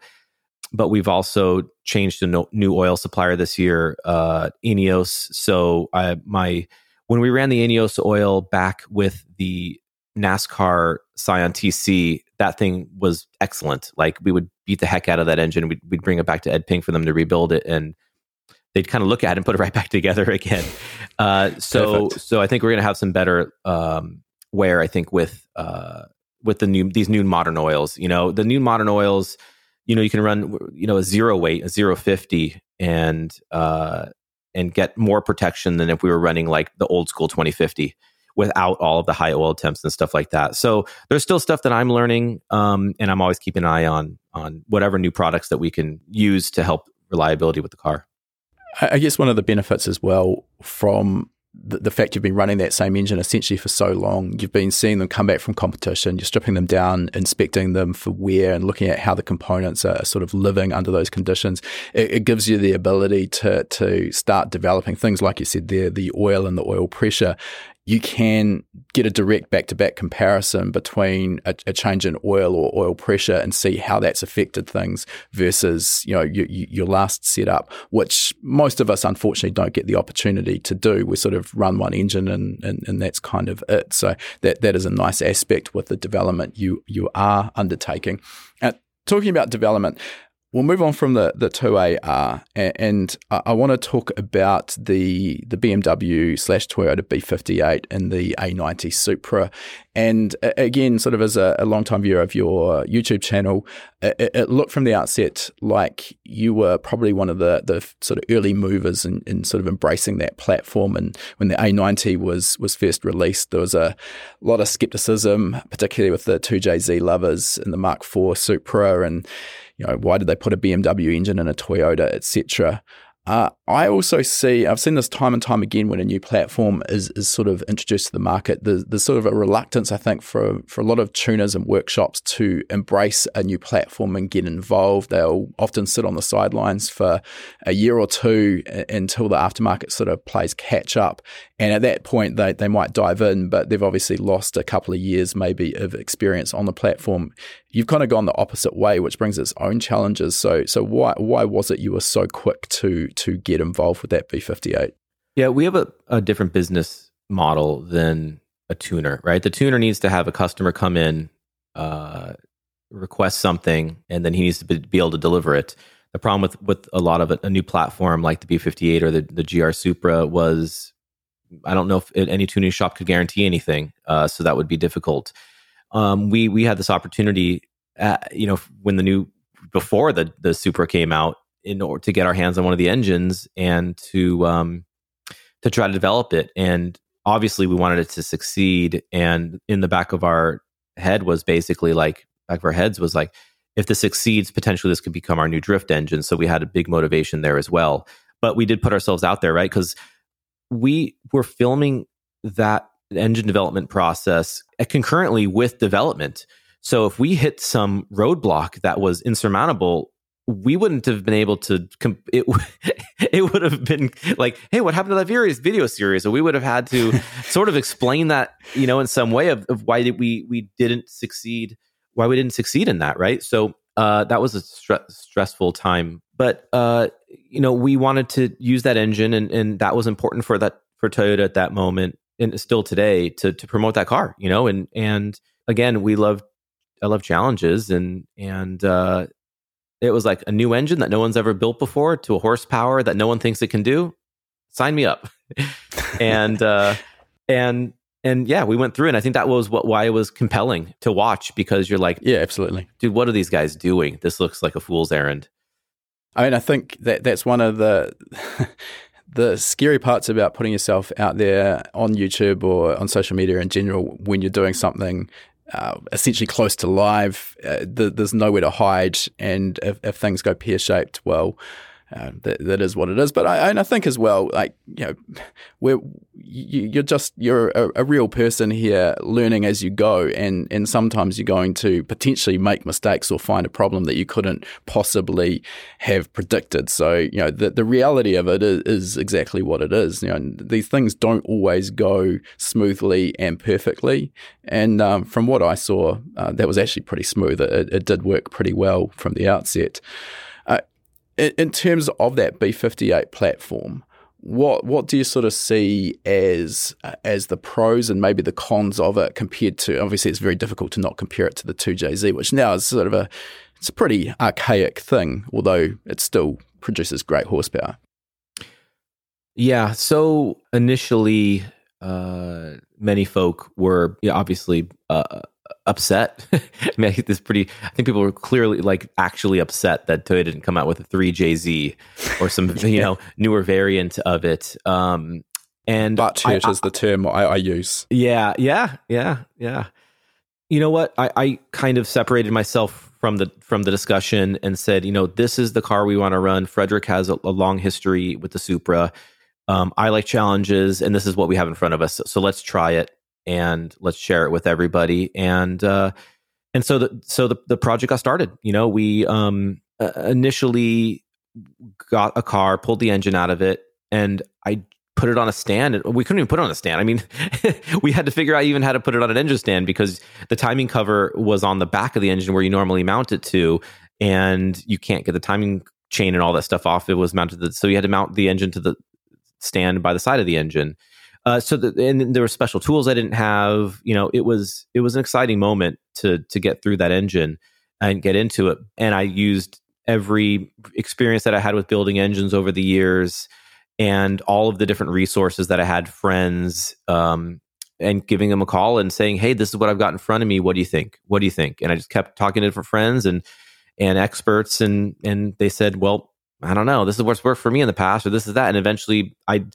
but we've also changed a no, new oil supplier this year, uh, Ineos. So I, my when we ran the Ineos oil back with the NASCAR Scion TC, that thing was excellent. Like we would beat the heck out of that engine. We'd, we'd bring it back to Ed Pink for them to rebuild it, and they'd kind of look at it and put it right back together again. Uh, so Perfect. so I think we're gonna have some better um, wear. I think with uh, with the new these new modern oils. You know, the new modern oils you know you can run you know a zero weight a zero fifty and uh and get more protection than if we were running like the old school 2050 without all of the high oil temps and stuff like that. So there's still stuff that i'm learning um, and i'm always keeping an eye on on whatever new products that we can use to help reliability with the car. I guess one of the benefits as well from the, the, fact you've been running that same engine essentially for so long, you've been seeing them come back from competition, you're stripping them down, inspecting them for wear, and looking at how the components are sort of living under those conditions. It, it gives you the ability to to start developing things like you said there, the oil and the oil pressure, you can get a direct back to back comparison between a, a, change in oil or oil pressure and see how that's affected things versus you know you, you, your last setup, which most of us unfortunately don't get the opportunity to do. We sort of run one engine and, and, and that's kind of it. So that that is a nice aspect with the development you you are undertaking. Uh, talking about development, We'll move on from the the two AR, and I want to talk about the the BMW slash Toyota B58 and the A90 Supra. And again, sort of as a, a long time viewer of your YouTube channel, it, it, looked from the outset like you were probably one of the the sort of early movers in, in sort of embracing that platform. And when the A90 was was first released, there was a lot of skepticism, particularly with the 2JZ lovers and the Mark IV Supra and you know, why did they put a BMW engine in a Toyota, etc. Uh, I also see, I've seen this time and time again when a new platform is, is sort of introduced to the market. There's, there's sort of a reluctance, I think, for, for a lot of tuners and workshops to embrace a new platform and get involved. They'll often sit on the sidelines for a year or two until the aftermarket sort of plays catch up. And at that point, they, they might dive in, but they've obviously lost a couple of years maybe of experience on the platform. You've kind of gone the opposite way, which brings its own challenges. So, so why why was it you were so quick to to get involved with that B58? Yeah, we have a, a different business model than a tuner, right? The tuner needs to have a customer come in, uh, request something, and then he needs to be able to deliver it. The problem with with a lot of it, a new platform like the B58 or the, the GR Supra was I don't know if any tuning shop could guarantee anything, uh, so that would be difficult. Um, we we had this opportunity, at, you know, when the new before the the Supra came out, in order to get our hands on one of the engines and to um, to try to develop it. And obviously, we wanted it to succeed. And in the back of our head was basically like back of our heads was like, if this succeeds, potentially this could become our new drift engine. So we had a big motivation there as well. But we did put ourselves out there, right? Because we were filming that engine development process concurrently with development. So if we hit some roadblock that was insurmountable, we wouldn't have been able to comp- it it would have been like hey what happened to that various video series? So we would have had to sort of explain that you know in some way of, of why did we we didn't succeed why we didn't succeed in that right? So uh, that was a stre- stressful time. But uh, you know we wanted to use that engine and, and that was important for that for toyota at that moment and still today to to promote that car you know and and again we love i love challenges and and uh, it was like a new engine that no one's ever built before to a horsepower that no one thinks it can do sign me up and uh, and and yeah, we went through, and I think that was what why it was compelling to watch because you're like, yeah, absolutely, dude, what are these guys doing? This looks like a fool's errand. I mean, I think that that's one of the the scary parts about putting yourself out there on YouTube or on social media in general when you're doing something uh, essentially close to live. Uh, th- there's nowhere to hide, and if, if things go pear shaped, well, uh, that, that is what it is. But I, and I think as well, like you know, we're you, are just you're a, a, real person here, learning as you go, and and sometimes you're going to potentially make mistakes or find a problem that you couldn't possibly have predicted. So you know, the the reality of it is, is exactly what it is. You know, these things don't always go smoothly and perfectly. And um, from what I saw, uh, that was actually pretty smooth. It, it did work pretty well from the outset in, in terms of that B58 platform, what what do you sort of see as uh, as the pros and maybe the cons of it compared to obviously it's very difficult to not compare it to the 2JZ which now is sort of a it's a pretty archaic thing although it still produces great horsepower. Yeah, so initially uh, many folk were yeah, obviously uh, upset. I mean, I think this pretty. I think people were clearly like actually upset that Toyota didn't come out with a three JZ or some yeah. you know newer variant of it. Um, and butt hurt is the term I, I, use. Yeah, yeah, yeah, yeah. You know what? I, I kind of separated myself from the from the discussion and said, you know, this is the car we want to run. Fredric has a, a long history with the Supra. Um, I like challenges, and this is what we have in front of us. So, so let's try it and let's share it with everybody. And uh, and so the so the the project got started. You know, we um, uh, initially got a car, pulled the engine out of it, and I put it on a stand. We couldn't even put it on a stand. I mean, we had to figure out even how to put it on an engine stand because the timing cover was on the back of the engine where you normally mount it to, and you can't get the timing chain and all that stuff off. It was mounted, to the, so you had to mount the engine to the stand by the side of the engine. Uh, so the, and there were special tools I didn't have. You know, it was it was an exciting moment to to get through that engine and get into it. And I used every experience that I had with building engines over the years and all of the different resources that I had, friends, um, and giving them a call and saying, "Hey, this is what I've got in front of me. What do you think? What do you think?" And I just kept talking to different friends and and experts, and and they said, "Well, I don't know. This is what's worked for me in the past, or this is that." And eventually, I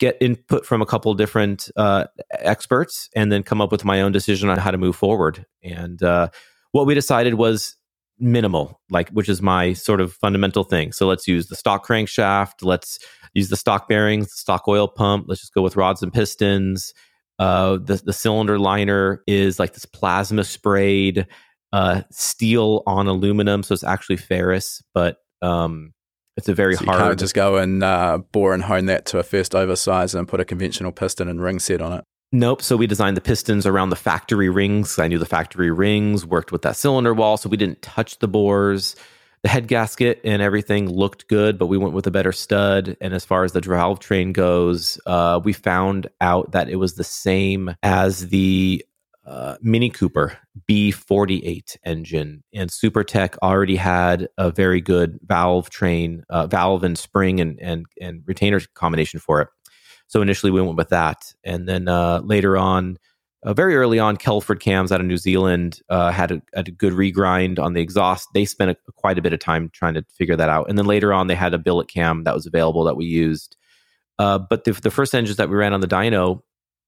get input from a couple different uh, experts and then come up with my own decision on how to move forward. And uh, what we decided was minimal, like which is my sort of fundamental thing. So let's use the stock crankshaft. Let's use the stock bearings, the stock oil pump. Let's just go with rods and pistons. Uh, the the cylinder liner is like this plasma sprayed uh, steel on aluminum, so it's actually ferrous, but um, it's a very so hard. You can't just go and uh, bore and hone that to a first oversize and put a conventional piston and ring set on it. Nope. So we designed the pistons around the factory rings. I knew the factory rings worked with that cylinder wall, so we didn't touch the bores. The head gasket and everything looked good, but we went with a better stud. And as far as the valve train goes, uh, we found out that it was the same as the uh, Mini Cooper B48 engine, and SuperTech already had a very good valve train, uh, valve and spring and and and retainer combination for it. So initially we went with that, and then uh, later on, uh, very early on, Kelford cams out of New Zealand uh, had, a, had, a, good regrind on the exhaust. They spent a, quite a bit of time trying to figure that out, and then later on they had a billet cam that was available that we used. But the, the first engines that we ran on the dyno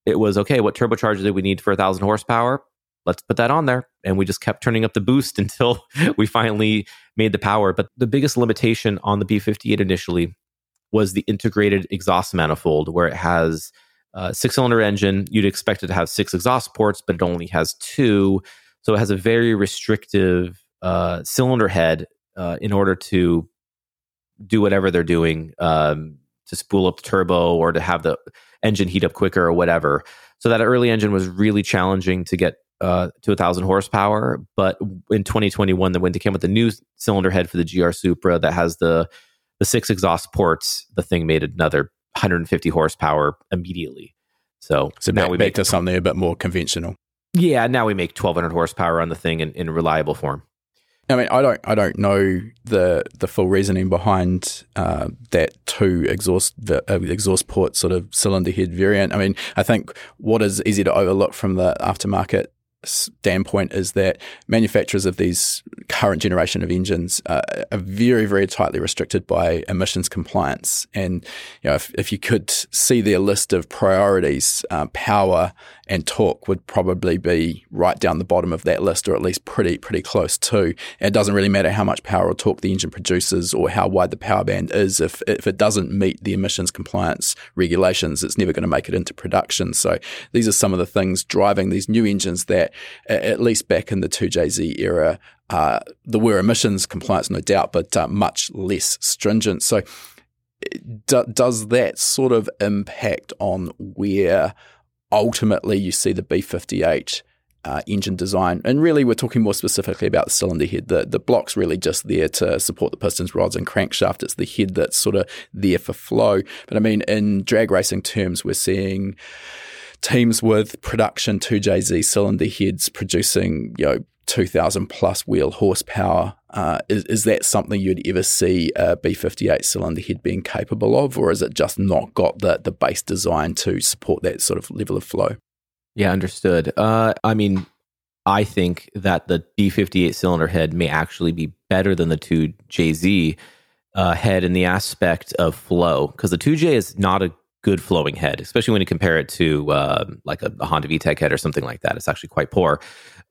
it was okay, what turbocharger did we need for a thousand horsepower? Let's put that on there. And we just kept turning up the boost until we finally made the power. But the biggest limitation on the B58 initially was the integrated exhaust manifold, where it has a six cylinder engine. You'd expect it to have six exhaust ports, but it only has two. So it has a very restrictive uh, cylinder head uh, in order to do whatever they're doing um, to spool up the turbo or to have the engine heat up quicker or whatever. So that early engine was really challenging to get uh, to a thousand horsepower. But in 2021, the when they came with the new cylinder head for the GR Supra that has the the six exhaust ports, the thing made another 150 horsepower immediately. So, so now back, we make to something a bit more conventional. Yeah, now we make 1200 horsepower on the thing in, in reliable form. I mean, I don't, I don't know the the full reasoning behind uh, that two exhaust uh, exhaust port sort of cylinder head variant. I mean, I think what is easy to overlook from the aftermarket standpoint is that manufacturers of these current generation of engines uh, are very, very tightly restricted by emissions compliance. And you know, if, if you could see their list of priorities, uh, power and torque would probably be right down the bottom of that list, or at least pretty, pretty close to. It doesn't really matter how much power or torque the engine produces or how wide the power band is. If if it doesn't meet the emissions compliance regulations, it's never going to make it into production. So these are some of the things driving these new engines that at least back in the 2JZ era, uh, there were emissions compliance, no doubt, but uh, much less stringent. So, do, does that sort of impact on where ultimately you see the B58 uh, engine design. And really, we're talking more specifically about the cylinder head. The, the block's really just there to support the pistons, rods, and crankshaft. It's the head that's sort of there for flow. But I mean, in drag racing terms, we're seeing teams with production 2JZ cylinder heads producing, you know, 2000 plus wheel horsepower. Uh, is, is that something you'd ever see a B58 cylinder head being capable of, or is it just not got the, the base design to support that sort of level of flow? Yeah, understood. Uh, I mean, I think that the B58 cylinder head may actually be better than the 2JZ uh, head in the aspect of flow because the 2J is not a good flowing head, especially when you compare it to uh, like a, a, Honda VTEC head or something like that. It's actually quite poor.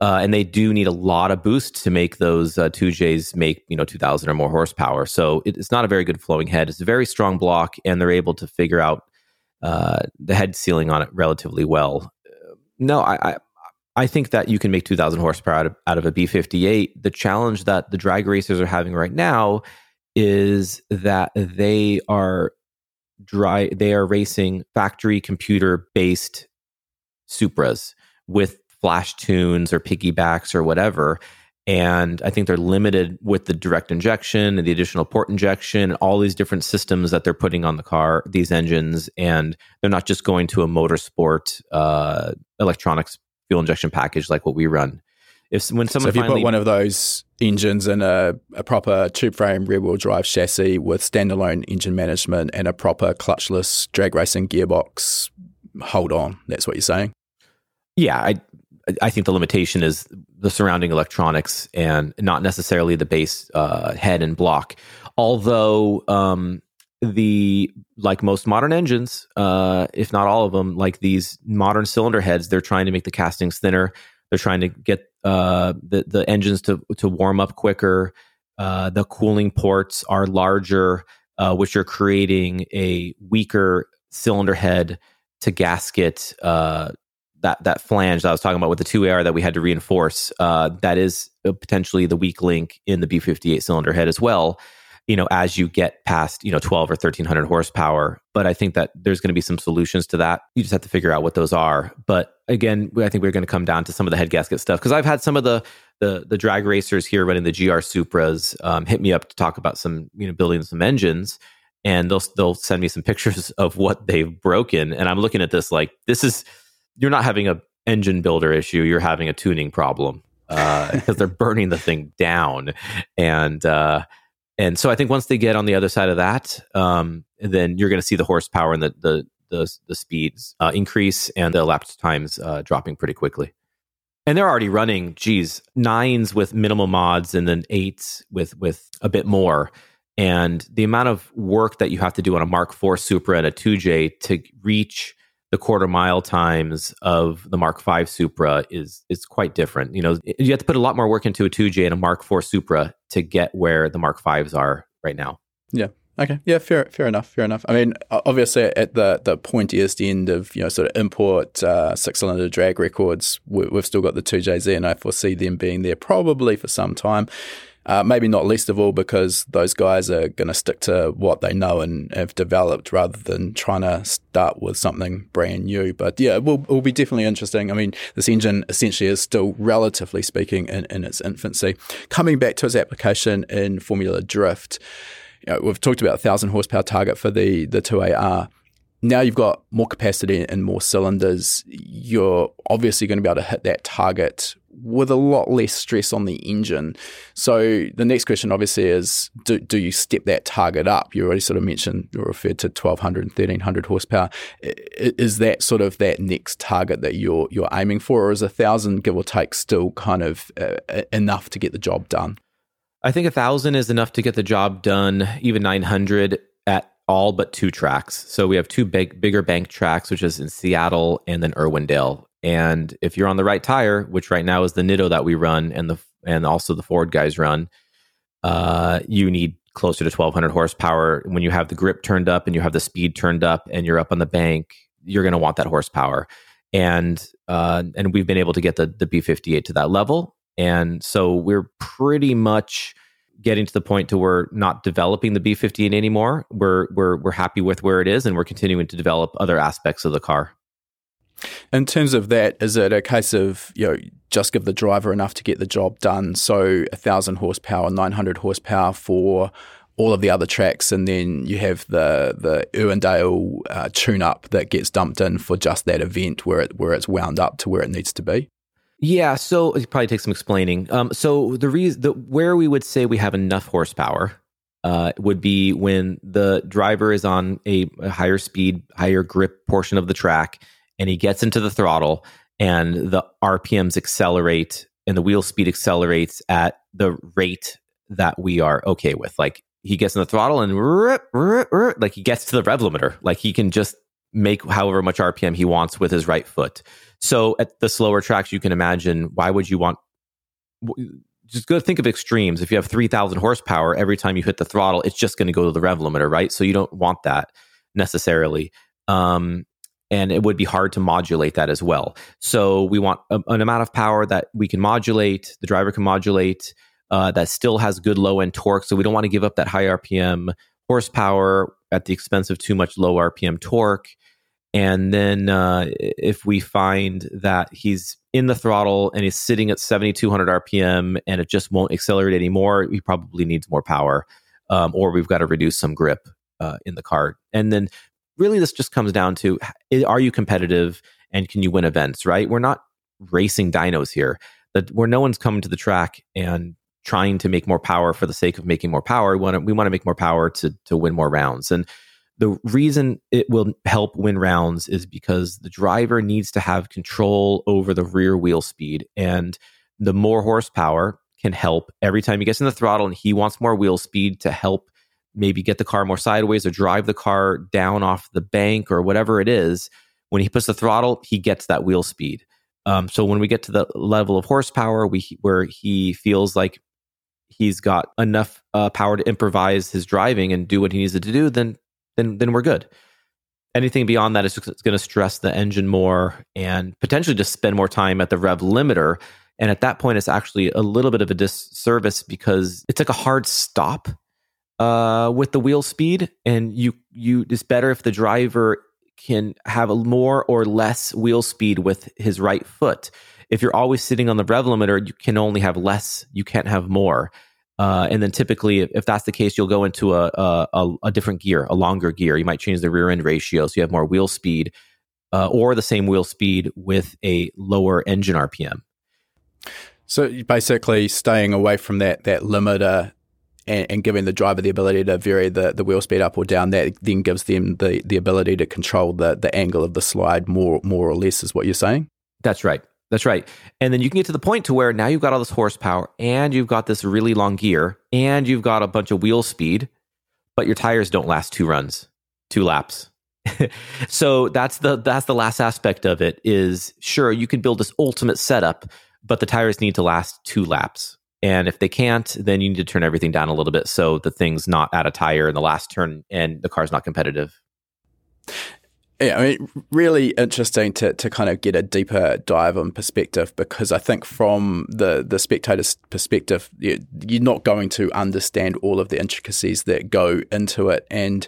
Uh, and they do need a lot of boost to make those uh, 2Js make, you know, 2000 or more horsepower. So it, it's not a very good flowing head. It's a very strong block, and they're able to figure out uh, the head sealing on it relatively well. no, I, I I think that you can make 2,000 horsepower out of, out of a B58. The challenge that the drag racers are having right now is that they are dry they are racing factory computer based supras with flash tunes or piggybacks or whatever and i think they're limited with the direct injection and the additional port injection and all these different systems that they're putting on the car these engines and they're not just going to a motorsport uh, electronics fuel injection package like what we run if when someone so if you put one of those engines in a, a proper tube frame rear wheel drive chassis with standalone engine management and a proper clutchless drag racing gearbox, hold on. That's what you're saying. Yeah, I I think the limitation is the surrounding electronics and not necessarily the base uh, head and block. Although um, the like most modern engines, uh, if not all of them, like these modern cylinder heads, they're trying to make the castings thinner. They're trying to get uh, the the engines to to warm up quicker. Uh, the cooling ports are larger, uh, which are creating a weaker cylinder head to gasket uh, that that flange that I was talking about with the two AR that we had to reinforce. Uh, that is potentially the weak link in the B58 cylinder head as well you know, as you get past, you know, 12 or 1300 horsepower. But I think that there's going to be some solutions to that. You just have to figure out what those are. But again, I think we're going to come down to some of the head gasket stuff because I've had some of the, the, the drag racers here running the GR Supras um, hit me up to talk about some, you know, building some engines and they'll, they'll send me some pictures of what they've broken. And I'm looking at this like, this is, you're not having a engine builder issue. You're having a tuning problem because uh, they're burning the thing down. And, uh, and so I think once they get on the other side of that, um, then you're going to see the horsepower and the the the, the speeds uh, increase and the elapsed times uh, dropping pretty quickly. And they're already running, geez, nines with minimal mods and then eights with with a bit more. And the amount of work that you have to do on a Mark IV Supra and a 2J to reach the quarter mile times of the Mark V Supra is is quite different. You know, you have to put a lot more work into a 2J and a Mark IV Supra to get where the Mark Vs are right now. Yeah. Okay. Yeah. Fair. Fair enough. Fair enough. I mean, obviously, at the the pointiest end of you know sort of import uh, six cylinder drag records, we, have still got the two JZ, and I foresee them being there probably for some time. Uh, maybe not least of all because those guys are going to stick to what they know and have developed rather than trying to start with something brand new. But yeah, it will, it will be definitely interesting. I mean, this engine essentially is still, relatively speaking, in, in its infancy. Coming back to its application in Formula Drift, you know, we've talked about a 1,000 horsepower target for the, the 2AR now you've got more capacity and more cylinders. You're obviously going to be able to hit that target with a lot less stress on the engine. So the next question obviously is do, do you step that target up? You already sort of mentioned or referred to 1200 and 1300 horsepower. Is that sort of that next target that you're you're aiming for or is a 1000 give or take still kind of uh, enough to get the job done? I think a 1000 is enough to get the job done, even 900 at all but two tracks. So we have two big bigger bank tracks which is in Seattle and then Irwindale and if you're on the right tire, which right now is the Nitto that we run and the and also the Ford guys run, uh, you need closer to 1200 horsepower. When you have the grip turned up and you have the speed turned up and you're up on the bank, you're going to want that horsepower. And uh, and we've been able to get the the B58 to that level. And so we're pretty much getting to the point to where not developing the B58 anymore. We're we're we're happy with where it is, and we're continuing to develop other aspects of the car. In terms of that, is it a case of you know just give the driver enough to get the job done? So a thousand horsepower, nine hundred horsepower for all of the other tracks, and then you have the the Irwindale uh, tune up that gets dumped in for just that event where it where it's wound up to where it needs to be. Yeah, so it probably takes some explaining. Um, so the reason the where we would say we have enough horsepower uh, would be when the driver is on a, a higher speed, higher grip portion of the track and he gets into the throttle and the RPMs accelerate and the wheel speed accelerates at the rate that we are okay with. Like he gets in the throttle and like he gets to the rev limiter. Like he can just make however much RPM he wants with his right foot. So at the slower tracks, you can imagine why would you want just go think of extremes. If you have 3000 horsepower, every time you hit the throttle, it's just going to go to the rev limiter, right? So you don't want that necessarily. Um, and it would be hard to modulate that as well. So we want a, an amount of power that we can modulate, the driver can modulate, uh, that still has good low end torque. So we don't want to give up that high RPM horsepower at the expense of too much low RPM torque. And then uh, if we find that he's in the throttle and he's sitting at 7,200 RPM and it just won't accelerate anymore, he probably needs more power, um, or we've got to reduce some grip uh, in the car. And then really this just comes down to are you competitive and can you win events, right? We're not racing dynos here. That where no one's coming to the track and trying to make more power for the sake of making more power. We want to, we want to make more power to to win more rounds. And the reason it will help win rounds is because the driver needs to have control over the rear wheel speed and the more horsepower can help every time he gets in the throttle and he wants more wheel speed to help maybe get the car more sideways or drive the car down off the bank or whatever it is, when he puts the throttle, he gets that wheel speed. Um, so when we get to the level of horsepower, we where he feels like he's got enough uh, power to improvise his driving and do what he needs to do, then then then we're good. Anything beyond that is going to stress the engine more and potentially just spend more time at the rev limiter. And at that point, it's actually a little bit of a disservice because it's like a hard stop uh, with the wheel speed, and you you it's better if the driver can have a more or less wheel speed with his right foot. If you're always sitting on the rev limiter, you can only have less. You can't have more. Uh, and then typically, if that's the case, you'll go into a, a, a different gear, a longer gear. You might change the rear end ratio so you have more wheel speed, uh, or the same wheel speed with a lower engine RPM. So basically, staying away from that that limiter and, and, giving the driver the ability to vary the, the wheel speed up or down, that then gives them the, the ability to control the, the angle of the slide more more or less, is what you're saying? That's right. That's right. And then you can get to the point to where now you've got all this horsepower and you've got this really long gear and you've got a bunch of wheel speed, but your tires don't last two runs, two laps. so that's the that's the last aspect of it is sure you can build this ultimate setup, but the tires need to last two laps. And if they can't, then you need to turn everything down a little bit so the thing's not out of tire in the last turn and the car's not competitive. Yeah, I mean, really interesting to, to kind of get a deeper dive on perspective because I think from the, the spectator's perspective, you're not going to understand all of the intricacies that go into it. And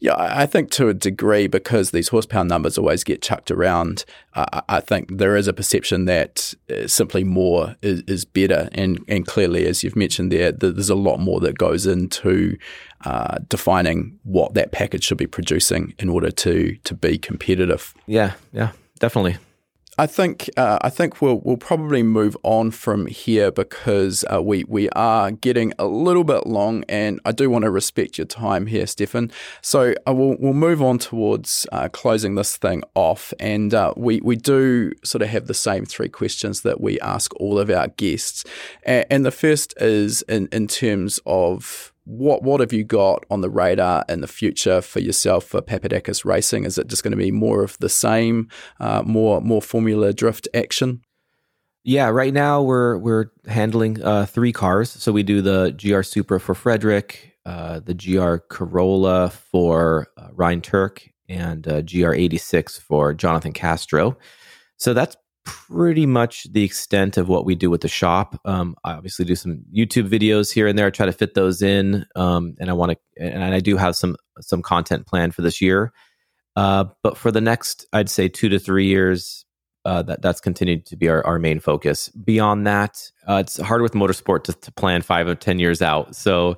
yeah, I think to a degree, because these horsepower numbers always get chucked around, uh, I think there is a perception that uh, simply more is, is, better. And, and clearly, as you've mentioned there, there's a lot more that goes into uh, defining what that package should be producing in order to to be competitive. Yeah, yeah, definitely. I think uh, I think we'll we'll probably move on from here because uh, we we are getting a little bit long, and I do want to respect your time here, Stephan. So uh, we'll we'll move on towards uh, closing this thing off, and uh, we we do sort of have the same three questions that we ask all of our guests, and, and the first is in in terms of what what have you got on the radar in the future for yourself for Papadakis Racing? Is it just going to be more of the same, uh, more more Formula Drift action? Yeah, right now we're we're handling uh, three cars. So we do the GR Supra for Fredric, uh, the GR Corolla for uh, Ryan Tuerck, and uh, GR 86 for Jonathan Castro. So that's pretty much the extent of what we do with the shop. Um, I obviously do some YouTube videos here and there, I try to fit those in, um, and I want to, and I do have some some content planned for this year. Uh, but for the next, I'd say two to three years, uh, that that's continued to be our, our main focus. Beyond that, uh, it's hard with motorsport to, to, plan five or ten years out. So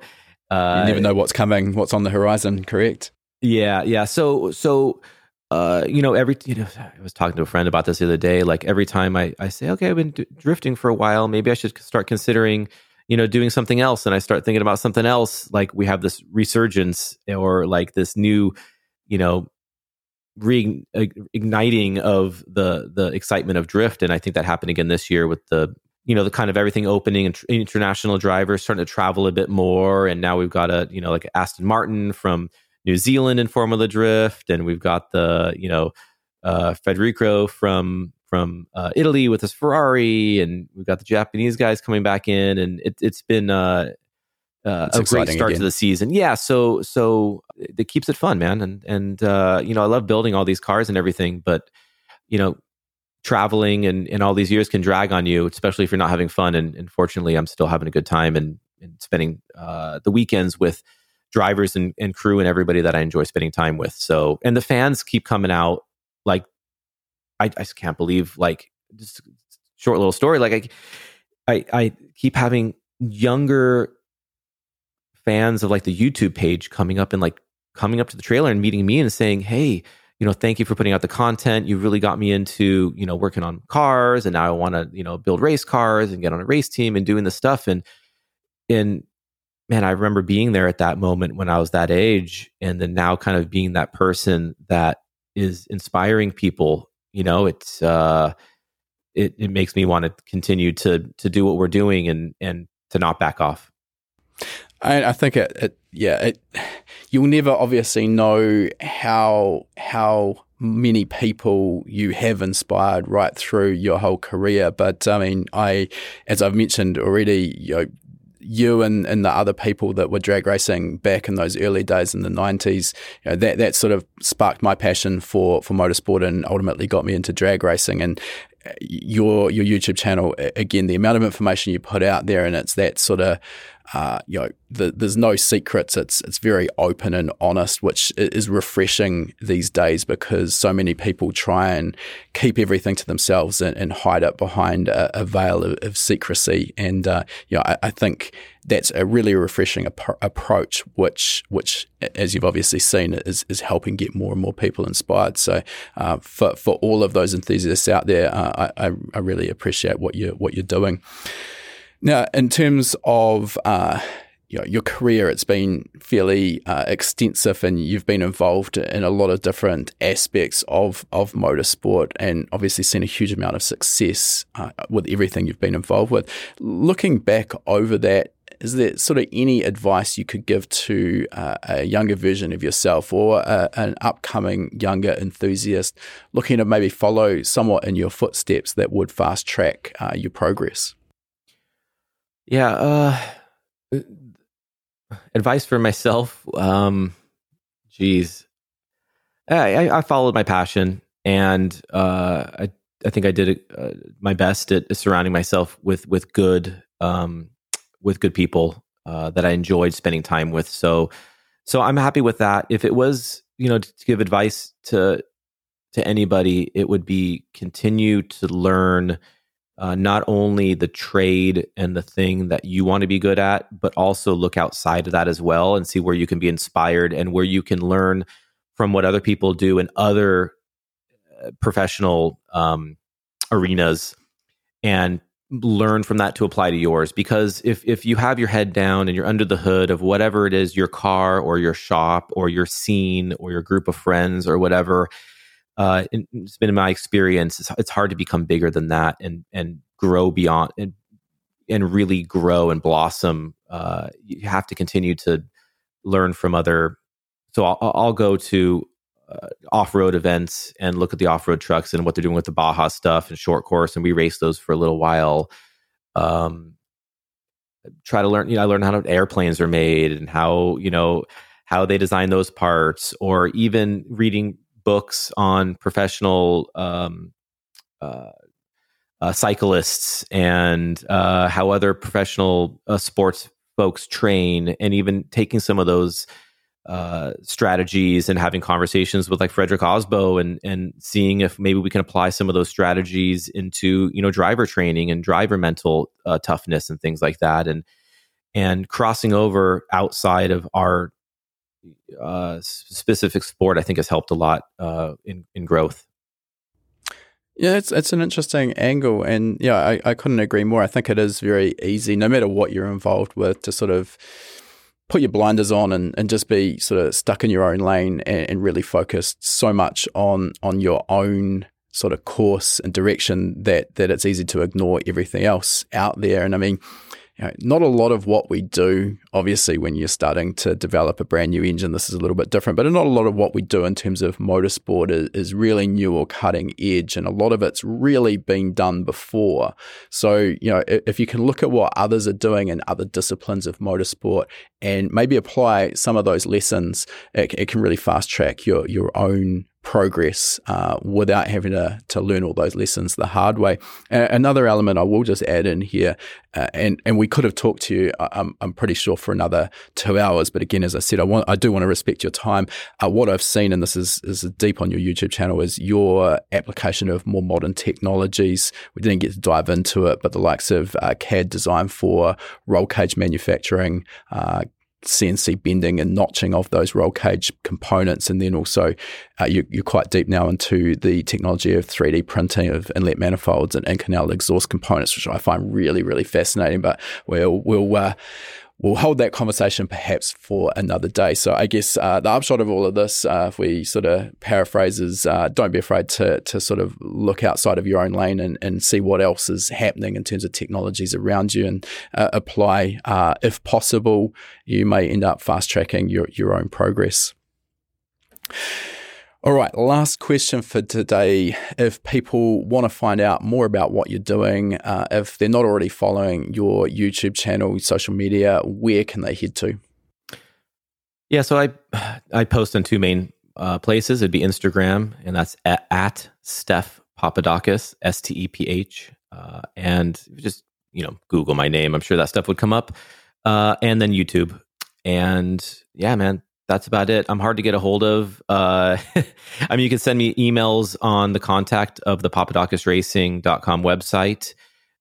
uh, you never know what's coming, what's on the horizon. Correct? Yeah, yeah. So so uh, you know, every you know, I was talking to a friend about this the other day. Like every time I, I say, okay, I've been d- drifting for a while, maybe I should start considering, you know, doing something else. And I start thinking about something else. Like we have this resurgence or like this new, you know, reigniting of the the excitement of drift. And I think that happened again this year with the you know the kind of everything opening and tr- international drivers starting to travel a bit more. And now we've got a you know like Aston Martin from New Zealand in Formula Drift, and we've got the you know uh, Federico from from uh, Italy with his Ferrari, and we've got the Japanese guys coming back in, and it, has been uh, uh, a great start again. to the season. Yeah, so so it keeps it fun, man, and and uh, you know I love building all these cars and everything, but you know traveling and, and all these years can drag on you, especially if you're not having fun. And, and fortunately, I'm still having a good time and, and spending uh, the weekends with drivers and, and crew and everybody that I enjoy spending time with. So, and the fans keep coming out. Like, I, I just can't believe, like, just short little story. Like, I, I, I keep having younger fans of like the YouTube page coming up and like coming up to the trailer and meeting me and saying, Hey, you know, thank you for putting out the content. You really got me into, you know, working on cars and now I want to, you know, build race cars and get on a race team and doing this stuff. And, and man, I remember being there at that moment when I was that age, and then now kind of being that person that is inspiring people. You know, it's uh, it it makes me want to continue to to do what we're doing and and to not back off. I, I think it, it yeah, it, you'll never obviously know how how many people you have inspired right through your whole career. But I mean, I, as I've mentioned already, you know, you and, and the other people that were drag racing back in those early days in the 90s, you know, that, that sort of sparked my passion for, for motorsport and ultimately got me into drag racing. And uh, your your YouTube channel, again, the amount of information you put out there, and it's that sort of uh, you know, the, there's no secrets. It's it's very open and honest, which is refreshing these days because so many people try and keep everything to themselves and, and hide it behind a, a veil of, of, secrecy. And uh, you know, I, I, think that's a really refreshing ap- approach, which which, as you've obviously seen, is is helping get more and more people inspired. So uh, for for all of those enthusiasts out there, uh, I, I really appreciate what you what you're doing. Now, in terms of uh, you know, your career, it's been fairly uh, extensive, and you've been involved in a lot of different aspects of of motorsport, and obviously seen a huge amount of success uh, with everything you've been involved with. Looking back over that, is there sort of any advice you could give to uh, a younger version of yourself or uh, an upcoming younger enthusiast looking to maybe follow somewhat in your footsteps that would fast track uh, your progress? Yeah. Uh, uh, advice for myself. Um, geez, I, I followed my passion, and uh, I I think I did uh, my best at surrounding myself with with good um, with good people uh, that I enjoyed spending time with. So so I'm happy with that. If it was you know to give advice to to anybody, it would be continue to learn uh, not only the trade and the thing that you want to be good at, but also look outside of that as well and see where you can be inspired and where you can learn from what other people do in other uh, professional um, arenas and learn from that to apply to yours. Because if if you have your head down and you're under the hood of whatever it is your car or your shop or your scene or your group of friends or whatever uh, it's been in my experience it's, it's hard to become bigger than that and and grow beyond and and really grow and blossom uh, you have to continue to learn from other so i'll, I'll go to uh, off-road events and look at the off-road trucks and what they're doing with the Baja stuff and short course, and we race those for a little while. Um, try to learn, you know, I learned how airplanes are made and how you know how they design those parts, or even reading books on professional um, uh, uh, cyclists and uh, how other professional uh, sports folks train, and even taking some of those uh, strategies and having conversations with like Fredric Aasbø and and seeing if maybe we can apply some of those strategies into you know driver training and driver mental uh, toughness and things like that and and crossing over outside of our uh, specific sport I think has helped a lot uh, in in growth. Yeah, it's it's an interesting angle, and yeah, I, I couldn't agree more. I think it is very easy, no matter what you're involved with, to sort of put your blinders on and, and just be sort of stuck in your own lane and, and really focused so much on on your own sort of course and direction that that it's easy to ignore everything else out there. And I mean, you know, not a lot of what we do, obviously, when you're starting to develop a brand new engine, this is a little bit different, but not a lot of what we do in terms of motorsport is, is really new or cutting edge. And a lot of it's really been done before. So, you know, if you can look at what others are doing in other disciplines of motorsport and maybe apply some of those lessons, it, it can really fast track your, your own progress uh, without having to, to learn all those lessons the hard way. another element I will just add in here, uh, and and we could have talked to you, I'm, I'm pretty sure for another two hours. But again, as I said, I want I do want to respect your time. Uh, what I've seen, and this is is deep on your YouTube channel, is your application of more modern technologies. We didn't get to dive into it, but the likes of uh, CAD design for roll cage manufacturing uh, CNC bending and notching of those roll cage components. And then also, uh, you, are quite deep now into the technology of 3D printing of inlet manifolds and Inconel exhaust components, which I find really, really fascinating. But we'll, we'll, uh, we'll hold that conversation perhaps for another day. So I guess uh, the upshot of all of this, uh, if we sort of paraphrase, is uh, don't be afraid to to sort of look outside of your own lane and, and see what else is happening in terms of technologies around you and uh, apply. Uh, if possible, you may end up fast tracking your your own progress. All right, last question for today. If people want to find out more about what you're doing, uh, if they're not already following your YouTube channel, social media, where can they head to? Yeah, so I I post on two main uh, places. It'd be Instagram, and that's at, at Steph Papadakis, S T E P H, uh, and just you know Google my name. I'm sure that stuff would come up, uh, and then YouTube. And yeah, man, that's about it. I'm hard to get a hold of. Uh, I mean, you can send me emails on the contact of the papadakisracing.com website.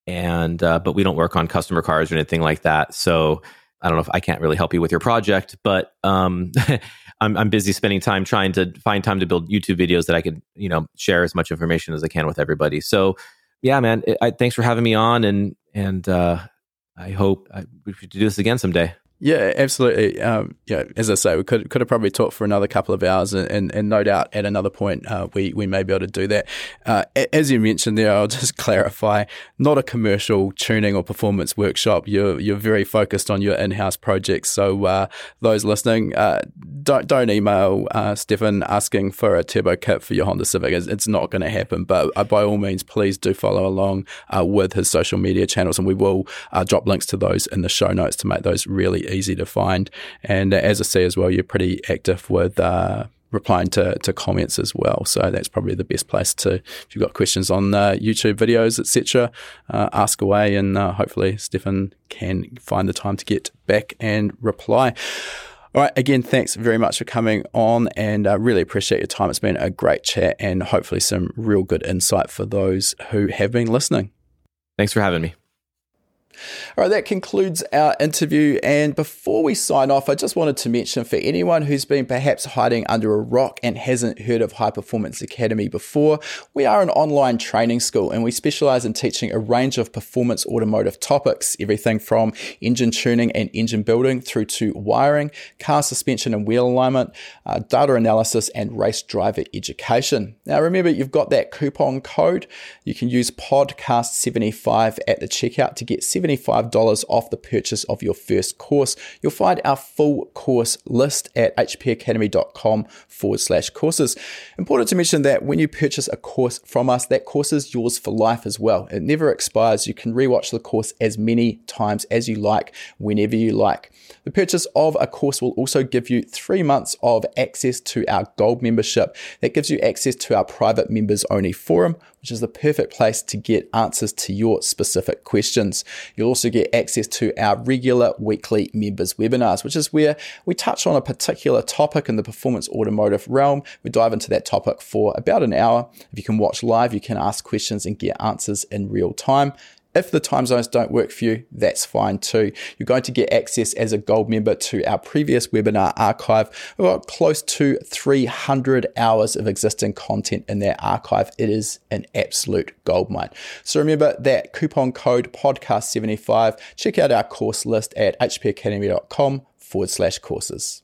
And, uh, but we don't work on customer cars or anything like that. So I don't know if I can't really help you with your project, but, um, I'm, I'm busy spending time trying to find time to build YouTube videos that I could, you know, share as much information as I can with everybody. So yeah, man, I, thanks for having me on and, and, uh, I hope I, we should do this again someday. Yeah, absolutely. Um, yeah, as I say, we could could have probably talked for another couple of hours, and, and, and no doubt at another point uh, we we may be able to do that. Uh, as you mentioned there, I'll just clarify: not a commercial tuning or performance workshop. You're you're very focused on your in house projects. So uh, those listening, uh, don't don't email uh, Stephan asking for a turbo kit for your Honda Civic. It's, it's not going to happen. But uh, by all means, please do follow along with his social media channels, and we will drop links to those in the show notes to make those really easy to find. And as I say as well, you're pretty active with uh, replying to, to comments as well. So that's probably the best place to, if you've got questions on uh, YouTube videos, etc., uh, ask away, and uh, hopefully Stephan can find the time to get back and reply. All right, again, thanks very much for coming on and uh, really appreciate your time. It's been a great chat and hopefully some real good insight for those who have been listening. Thanks for having me. All right, that concludes our interview. And before we sign off, I just wanted to mention for anyone who's been perhaps hiding under a rock and hasn't heard of High Performance Academy before, we are an online training school and we specialize in teaching a range of performance automotive topics, everything from engine tuning and engine building through to wiring, car suspension and wheel alignment, uh, data analysis, and race driver education. Now, remember, you've got that coupon code. You can use podcast75 at the checkout to get 70 $75 off the purchase of your first course. You'll find our full course list at hpacademy.com forward slash courses. Important to mention that when you purchase a course from us, that course is yours for life as well. It never expires. You can rewatch the course as many times as you like, whenever you like. The purchase of a course will also give you three months of access to our gold membership. That gives you access to our private members only forum, which is the perfect place to get answers to your specific questions. You'll also get access to our regular weekly members webinars, which is where we touch on a particular topic in the performance automotive realm. We dive into that topic for about an hour. If you can watch live, you can ask questions and get answers in real time. If the time zones don't work for you, that's fine too. You're going to get access as a gold member to our previous webinar archive. We've got close to 300 hours of existing content in that archive. It is an absolute goldmine. So remember that coupon code podcast75. Check out our course list at hpacademy.com forward slash courses.